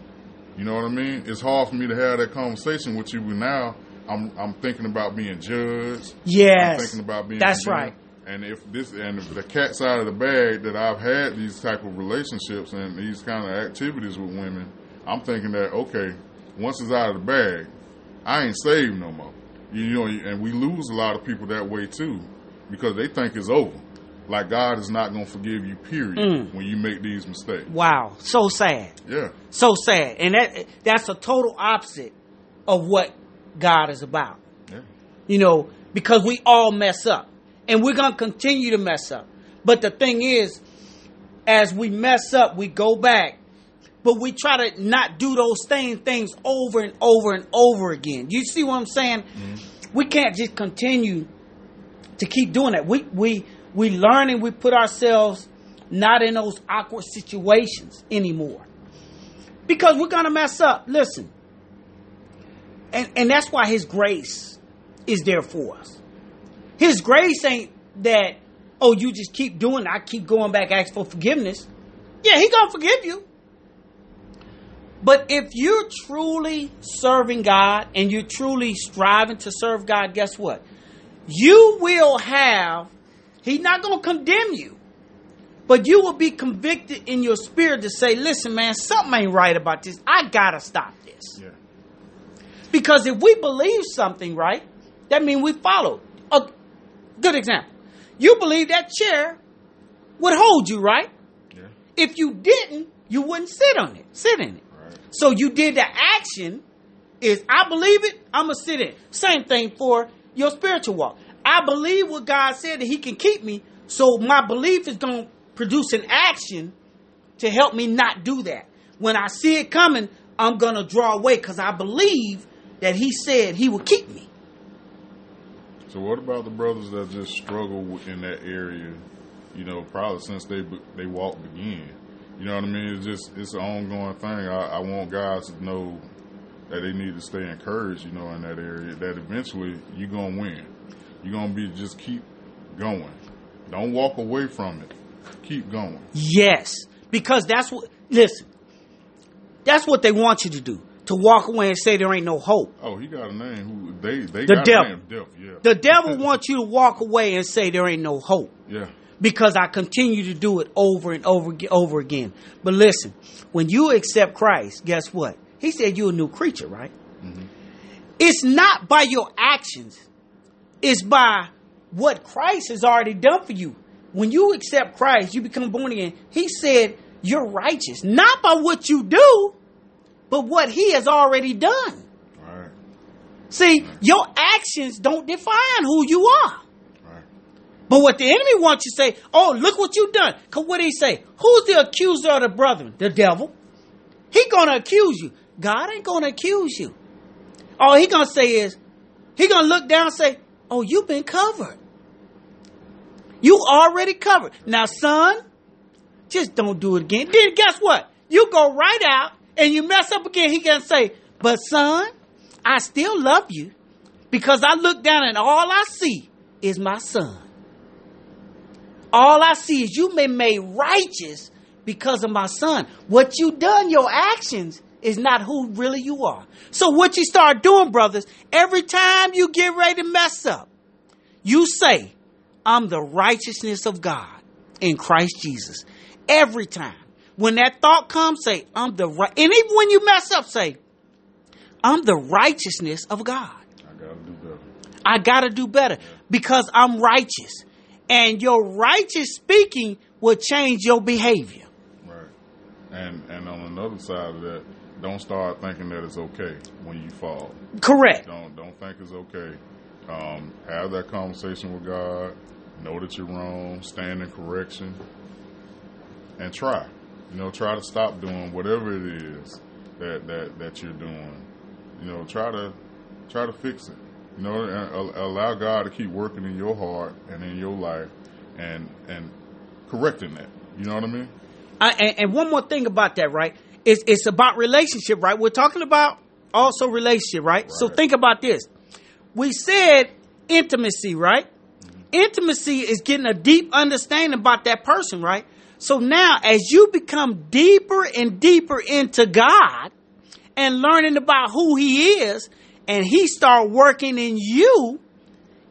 You know what I mean? It's hard for me to have that conversation with you, now I'm I'm thinking about being judged. I'm yes. thinking about being That's condemned. right. And if this and if the cat's out of the bag that I've had these type of relationships and these kind of activities with women, I'm thinking that okay, once it's out of the bag, I ain't saved no more. You know, and we lose a lot of people that way too, because they think it's over. Like God is not going to forgive you. Period. Mm. When you make these mistakes. Wow. So sad. Yeah. So sad. And that that's a total opposite of what God is about. Yeah. You know, because we all mess up. And we're going to continue to mess up. But the thing is, as we mess up, we go back. But we try to not do those same things over and over and over again. You see what I'm saying? Mm-hmm. We can't just continue to keep doing that. We we we learn and we put ourselves not in those awkward situations anymore. Because we're gonna mess up. Listen. And and that's why his grace is there for us. His grace ain't that, oh, you just keep doing it. I keep going back asking for forgiveness. Yeah, he gonna forgive you. But if you're truly serving God and you're truly striving to serve God, guess what? You will have, he's not going to condemn you, but you will be convicted in your spirit to say, listen, man, something ain't right about this. I got to stop this. Yeah. Because if we believe something, right, that means we follow. A good example. You believe that chair would hold you, right? Yeah. If you didn't, you wouldn't sit on it, sit in it. Right. So you did the action is I believe it, I'm gonna sit in. it. Same thing for your spiritual walk. I believe what God said that He can keep me, so my belief is gonna produce an action to help me not do that. When I see it coming, I'm gonna draw away because I believe that He said He would keep me. So what about the brothers that just struggle in that area? You know, probably since they they walked again. You know what I mean? It's just it's an ongoing thing. I, I want guys to know that they need to stay encouraged. You know, in that area, that eventually you're gonna win. You're gonna be just keep going. Don't walk away from it. Keep going. Yes, because that's what. Listen, that's what they want you to do. To walk away and say there ain't no hope. Oh, he got a name. Who they they The got devil. Death. Yeah. The devil wants you to walk away and say there ain't no hope. yeah. because I continue to do it over and over over again. But listen, when you accept Christ, guess what? He said you're a new creature, right? Mm-hmm. It's not by your actions. It's by what Christ has already done for you. When you accept Christ, you become born again. He said you're righteous, not by what you do, but what he has already done. Right. See, your actions don't define who you are. Right. But what the enemy wants you to say, oh, look what you've done. Because what did he say? Who's the accuser of the brethren? The devil. He gonna accuse you. God ain't gonna accuse you. All he gonna say is, he gonna look down and say, oh, you've been covered. You already covered. Now, son, just don't do it again. Then guess what? You go right out and you mess up again. He gonna say, but son, I still love you because I look down and all I see is my son. All I see is you been made righteous because of my son. What you done, your actions, is not who really you are. So what you start doing, brothers, every time you get ready to mess up, you say, I'm the righteousness of God in Christ Jesus. Every time. When that thought comes, say, I'm the right. And even when you mess up, say, I'm the righteousness of God. I gotta do better. I got to do better because I'm righteous. And your righteous speaking will change your behavior. Right. And and on another side of that, don't start thinking that it's okay when you fall. Correct. Don't don't think it's okay. Um, have that conversation with God. Know that you're wrong. Stand in correction, and try. You know, try to stop doing whatever it is that that that you're doing. You know, try to try to fix it. You know, a- uh, allow God to keep working in your heart and in your life, and and correcting that. You know what I mean? I, and, and one more thing about that, right? It's, it's about relationship, right? We're talking about also relationship, right? So think about this. We said intimacy, right? Mm-hmm. Intimacy is getting a deep understanding about that person, right? So now, as you become deeper and deeper into God and learning about who He is, and He start working in you,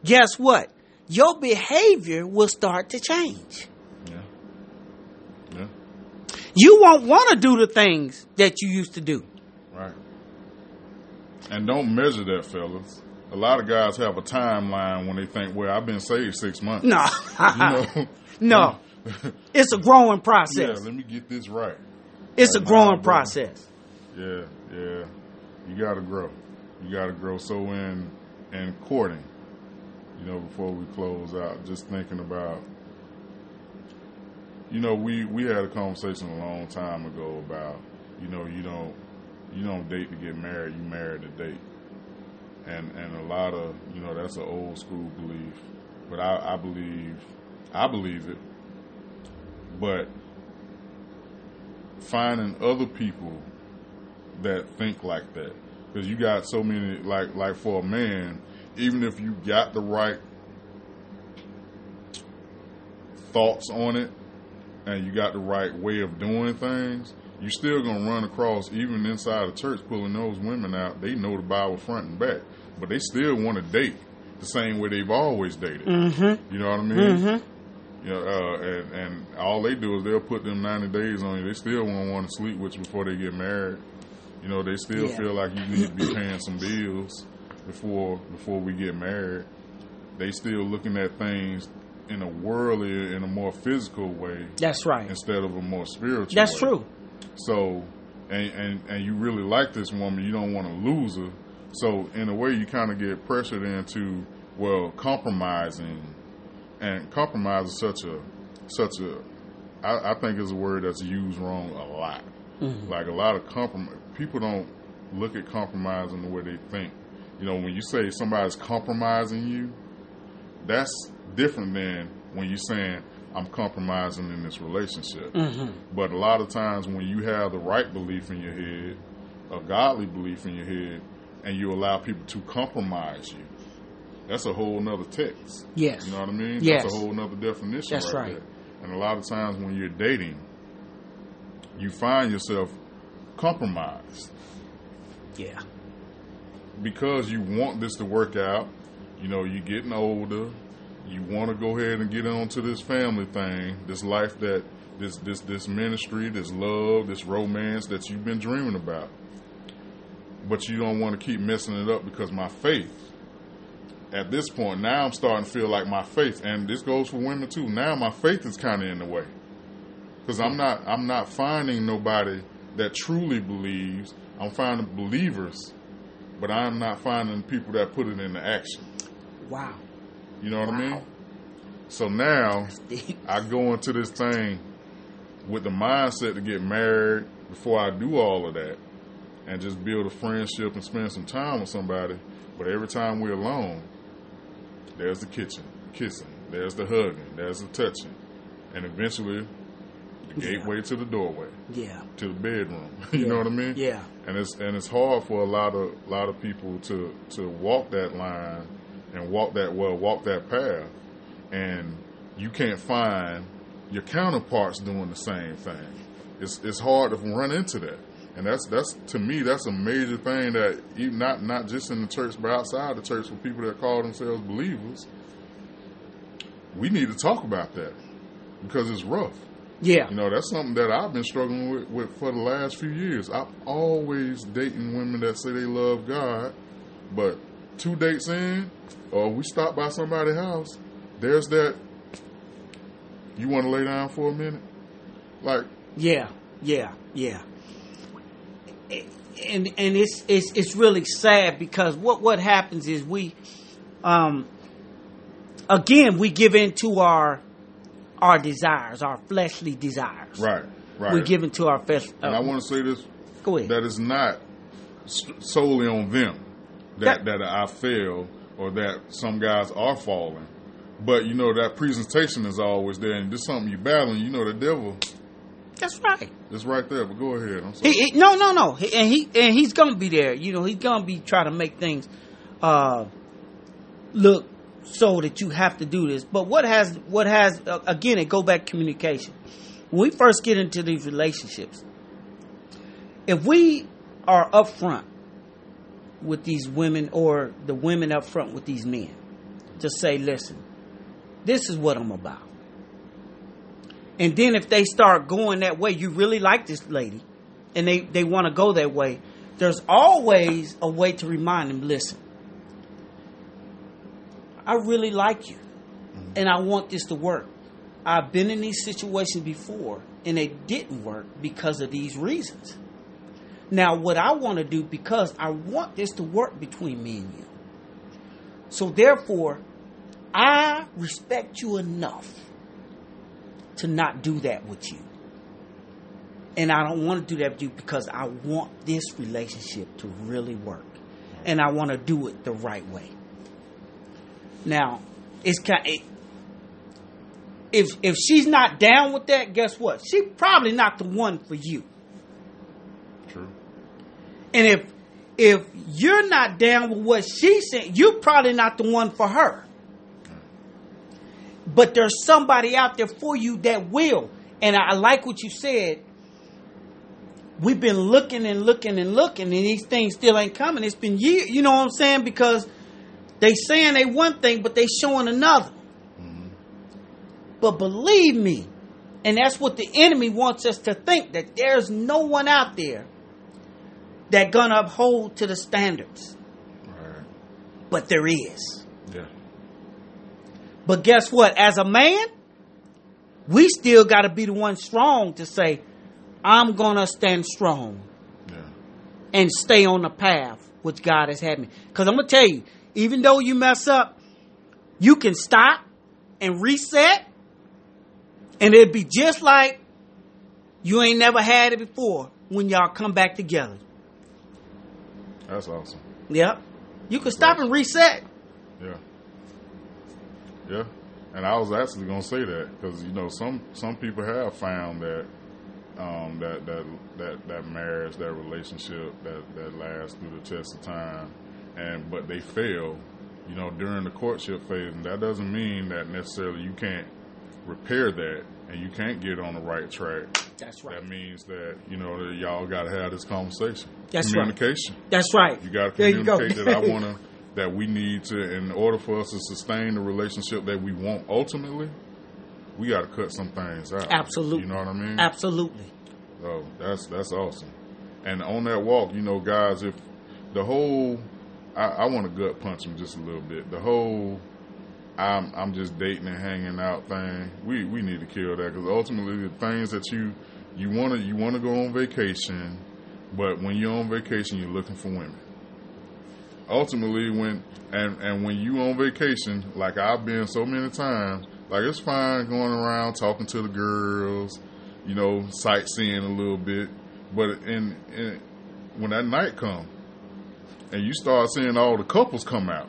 guess what? Your behavior will start to change. Yeah. Yeah. You won't want to do the things that you used to do. Right. And don't measure that, fellas. A lot of guys have a timeline when they think, "Well, I've been saved six months." No, You know. no, it's a growing process. yeah. Let me get this right. It's a growing process. Yeah. Yeah. You got to grow. You got to grow. So in in courting, you know, before we close out, just thinking about. You know, we we had a conversation a long time ago about, you know, you don't you don't date to get married, you marry to date. and and a lot of you know that's an old school belief, but I, I believe I believe it. But finding other people that think like that, because you got so many like like for a man, even if you got the right thoughts on it and you got the right way of doing things, you're still gonna run across even inside the church pulling those women out. They know the Bible front and back, but they still want to date the same way they've always dated. Mm-hmm. You know what I mean? You know, uh, and, and all they do is they'll put them 90 days on you. They still won't want to sleep with you before they get married. You know, they still Yeah. feel like you need to be paying some bills before before we get married. They still looking at things in a worldly, in a more physical way That's right. instead of a more spiritual. That's way. true. So, and, and and you really like this woman, you don't want to lose her. So, in a way, you kind of get pressured into well compromising, and compromise is such a such a I, I think is a word that's used wrong a lot. Like a lot of compromise, people don't look at compromising the way they think. You know, when you say somebody's compromising you, that's different than when you're saying, I'm compromising in this relationship. Mm-hmm. But a lot of times when you have the right belief in your head, a godly belief in your head, and you allow people to compromise you, that's a whole nother text. Yes. You know what I mean? Yes. That's a whole nother definition That's right. there. And a lot of times when you're dating, you find yourself compromised Yeah. because you want this to work out. You know, you're getting older. You want to go ahead and get on to this family thing, this life that this this this ministry, this love, this romance that you've been dreaming about. But you don't want to keep messing it up because my faith at this point now I'm starting to feel like my faith and this goes for women too. Now my faith is kind of in the way. Cuz I'm not I'm not finding nobody that truly believes. I'm finding believers but I'm not finding people that put it into action. Wow. You know what I mean? Wow. So now I go into this thing with the mindset to get married before I do all of that and just build a friendship and spend some time with somebody. But every time we're alone, there's the kitchen, kissing, there's the hugging, there's the touching, and eventually the Yeah. gateway to the doorway, Yeah. to the bedroom. you Yeah. know what I mean? Yeah. and it's and it's hard for a lot of a lot of people to to walk that line and walk that well walk that path and you can't find your counterparts doing the same thing it's it's hard to run into that and that's that's to me that's a major thing that even not not just in the church but outside the church for people that call themselves believers we need to talk about that because it's rough Yeah. you know, that's something that I've been struggling with, with for the last few years. I'm always dating women that say they love God, but two dates in, or we stop by somebody's house, there's that. You want to lay down for a minute? Like, Yeah, yeah, yeah. And and it's it's it's really sad because what what happens is we, um, again we give in to our our desires, our fleshly desires. right, right. We give in to our flesh. and I want to say this go ahead. that is not solely on them that, That- that I fail or that some guys are falling. But you know that presentation is always there, and this is something you're battling. You know the devil That's right. It's right there. But go ahead. I'm sorry. He, he, no, no, no. He, and he and he's gonna be there. You know, he's gonna be trying to make things uh, look so that you have to do this. But what has what has uh, again? It go back communication. When we first get into these relationships, if we are upfront with these women or the women up front with these men, to say, listen, this is what I'm about. And then if they start going that way, you really like this lady, and they, they want to go that way, there's always a way to remind them, listen, I really like you, mm-hmm. and I want this to work. I've been in these situations before, and it didn't work because of these reasons. Now, what I want to do, because I want this to work between me and you. So, therefore, I respect you enough to not do that with you. And I don't want to do that with you because I want this relationship to really work. And I want to do it the right way. Now, it's kind it, if if she's not down with that, guess what? She probably not the one for you. True. And if if you're not down with what she said, you're probably not the one for her. But there's somebody out there for you that will. And I like what you said. We've been looking and looking and looking, and these things still ain't coming. It's been years, you know what I'm saying? Because they saying they one thing, but they showing another. Mm-hmm. But believe me, and that's what the enemy wants us to think that there's no one out there that gonna uphold to the standards. Right. But there is. But guess what? As a man, we still got to be the one strong to say, I'm going to stand strong Yeah. and stay on the path which God has had me. Because I'm going to tell you, even though you mess up, you can stop and reset, and it'd be just like you ain't never had it before when y'all come back together. That's awesome. Yep. You can stop and reset. Yeah. And I was actually going to say that because you know some some people have found that um, that that that that marriage, that relationship, that that lasts through the test of time, and but they fail, you know, during the courtship phase. And that doesn't mean that necessarily you can't repair that and you can't get on the right track. That's right. That means that you know that y'all got to have this conversation. That's right. communication. That's right. You got to you go. communicate that I want to, that we need to, in order for us to sustain the relationship that we want ultimately, we got to cut some things out. Absolutely. You know what I mean? Absolutely. So that's that's awesome. And on that walk, you know, guys, if the whole, I, I want to gut punch him just a little bit. The whole, I'm I'm just dating and hanging out thing. We we need to kill that because ultimately the things that you you want to you want to go on vacation, but when you're on vacation, you're looking for women. Ultimately, when and and when you on vacation, like I've been so many times, like it's fine going around talking to the girls, you know, sightseeing a little bit, but in, in when that night come, and you start seeing all the couples come out,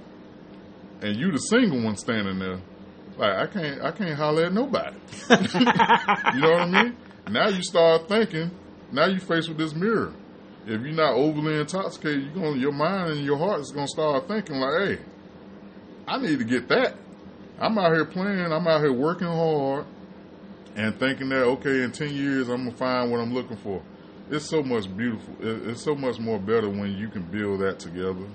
and you the single one standing there, like I can't I can't holler at nobody. you know what I mean? Now you start thinking. Now you faced with this mirror. If you're not overly intoxicated, you're gonna, your mind and your heart is gonna start thinking like, hey, I need to get that. I'm out here playing. I'm out here working hard and thinking that okay, in ten years I'm gonna find what I'm looking for. It's so much beautiful. It's so much more better when you can build that together.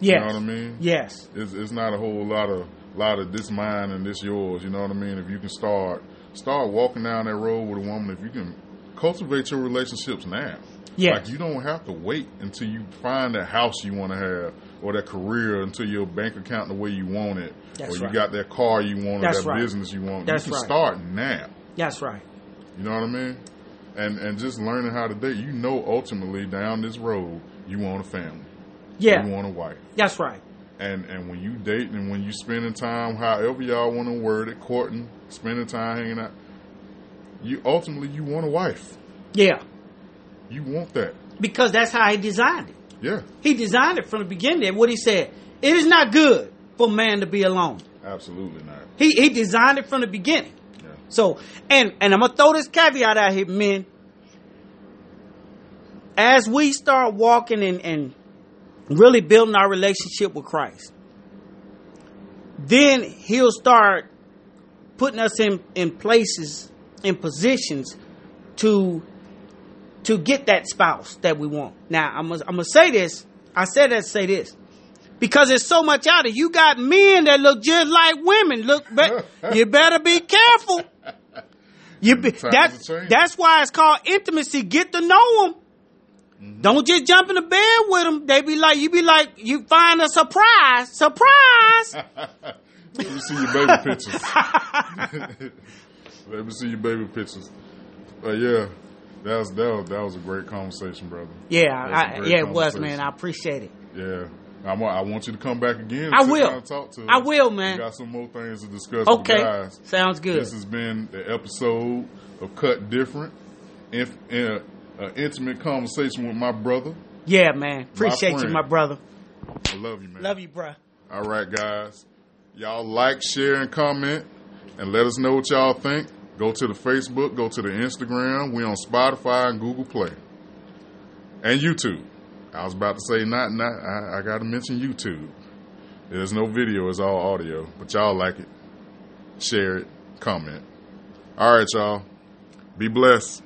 Yes. You know what I mean? Yes. It's, it's not a whole lot of lot of this mine and this yours. You know what I mean? If you can start start walking down that road with a woman, if you can cultivate your relationships now. Yes. Like you don't have to wait until you find that house you want to have or that career until your bank account the way you want it That's or you right. got that car you want or That's that right. business you want. That's you can right. start now. That's right. You know what I mean? And and just learning how to date. You know ultimately down this road you want a family. Yeah. You want a wife. That's right. And and when you dating and when you spending time, however y'all want to word it, courting, spending time hanging out, you ultimately you want a wife. Yeah. You want that. Because that's how he designed it. Yeah, He designed it from the beginning. What he said, it is not good for man to be alone. absolutely not. He he designed it from the beginning. Yeah. So and and I'm gonna throw this caveat out here, men. As we start walking and, and really building our relationship with Christ, then he'll start putting us in, in places, in positions to to get that spouse that we want. Now I'm I'm gonna say this. I said that to say this because there's so much out there. You got men that look just like women. Look, be- you better be careful. You be, Times that, are changing. that's why it's called intimacy. Get to know them. Mm-hmm. Don't just jump in the bed with them. They be like, you be like, you find a surprise, surprise. Let me see your baby pictures. Let me see your baby pictures. But yeah, that was that was, that was a great conversation, brother. yeah, a I, yeah, it was, man. I appreciate it. Yeah. I want, I want you to come back again. I will. talk to us. I will, We man. got some more things to discuss. Okay, sounds good. This has been the episode of Cut Different, in, in an intimate conversation with my brother. Yeah, man. Appreciate you, my brother. I love you, man. Love you, bruh. All right, guys. Y'all like, share, and comment, and let us know what y'all think. Go to the Facebook, go to the Instagram. We on Spotify and Google Play, and YouTube. I was about to say not not. I, I got to mention YouTube. There's no video; it's all audio. But y'all like it, share it, comment. All right, y'all. Be blessed.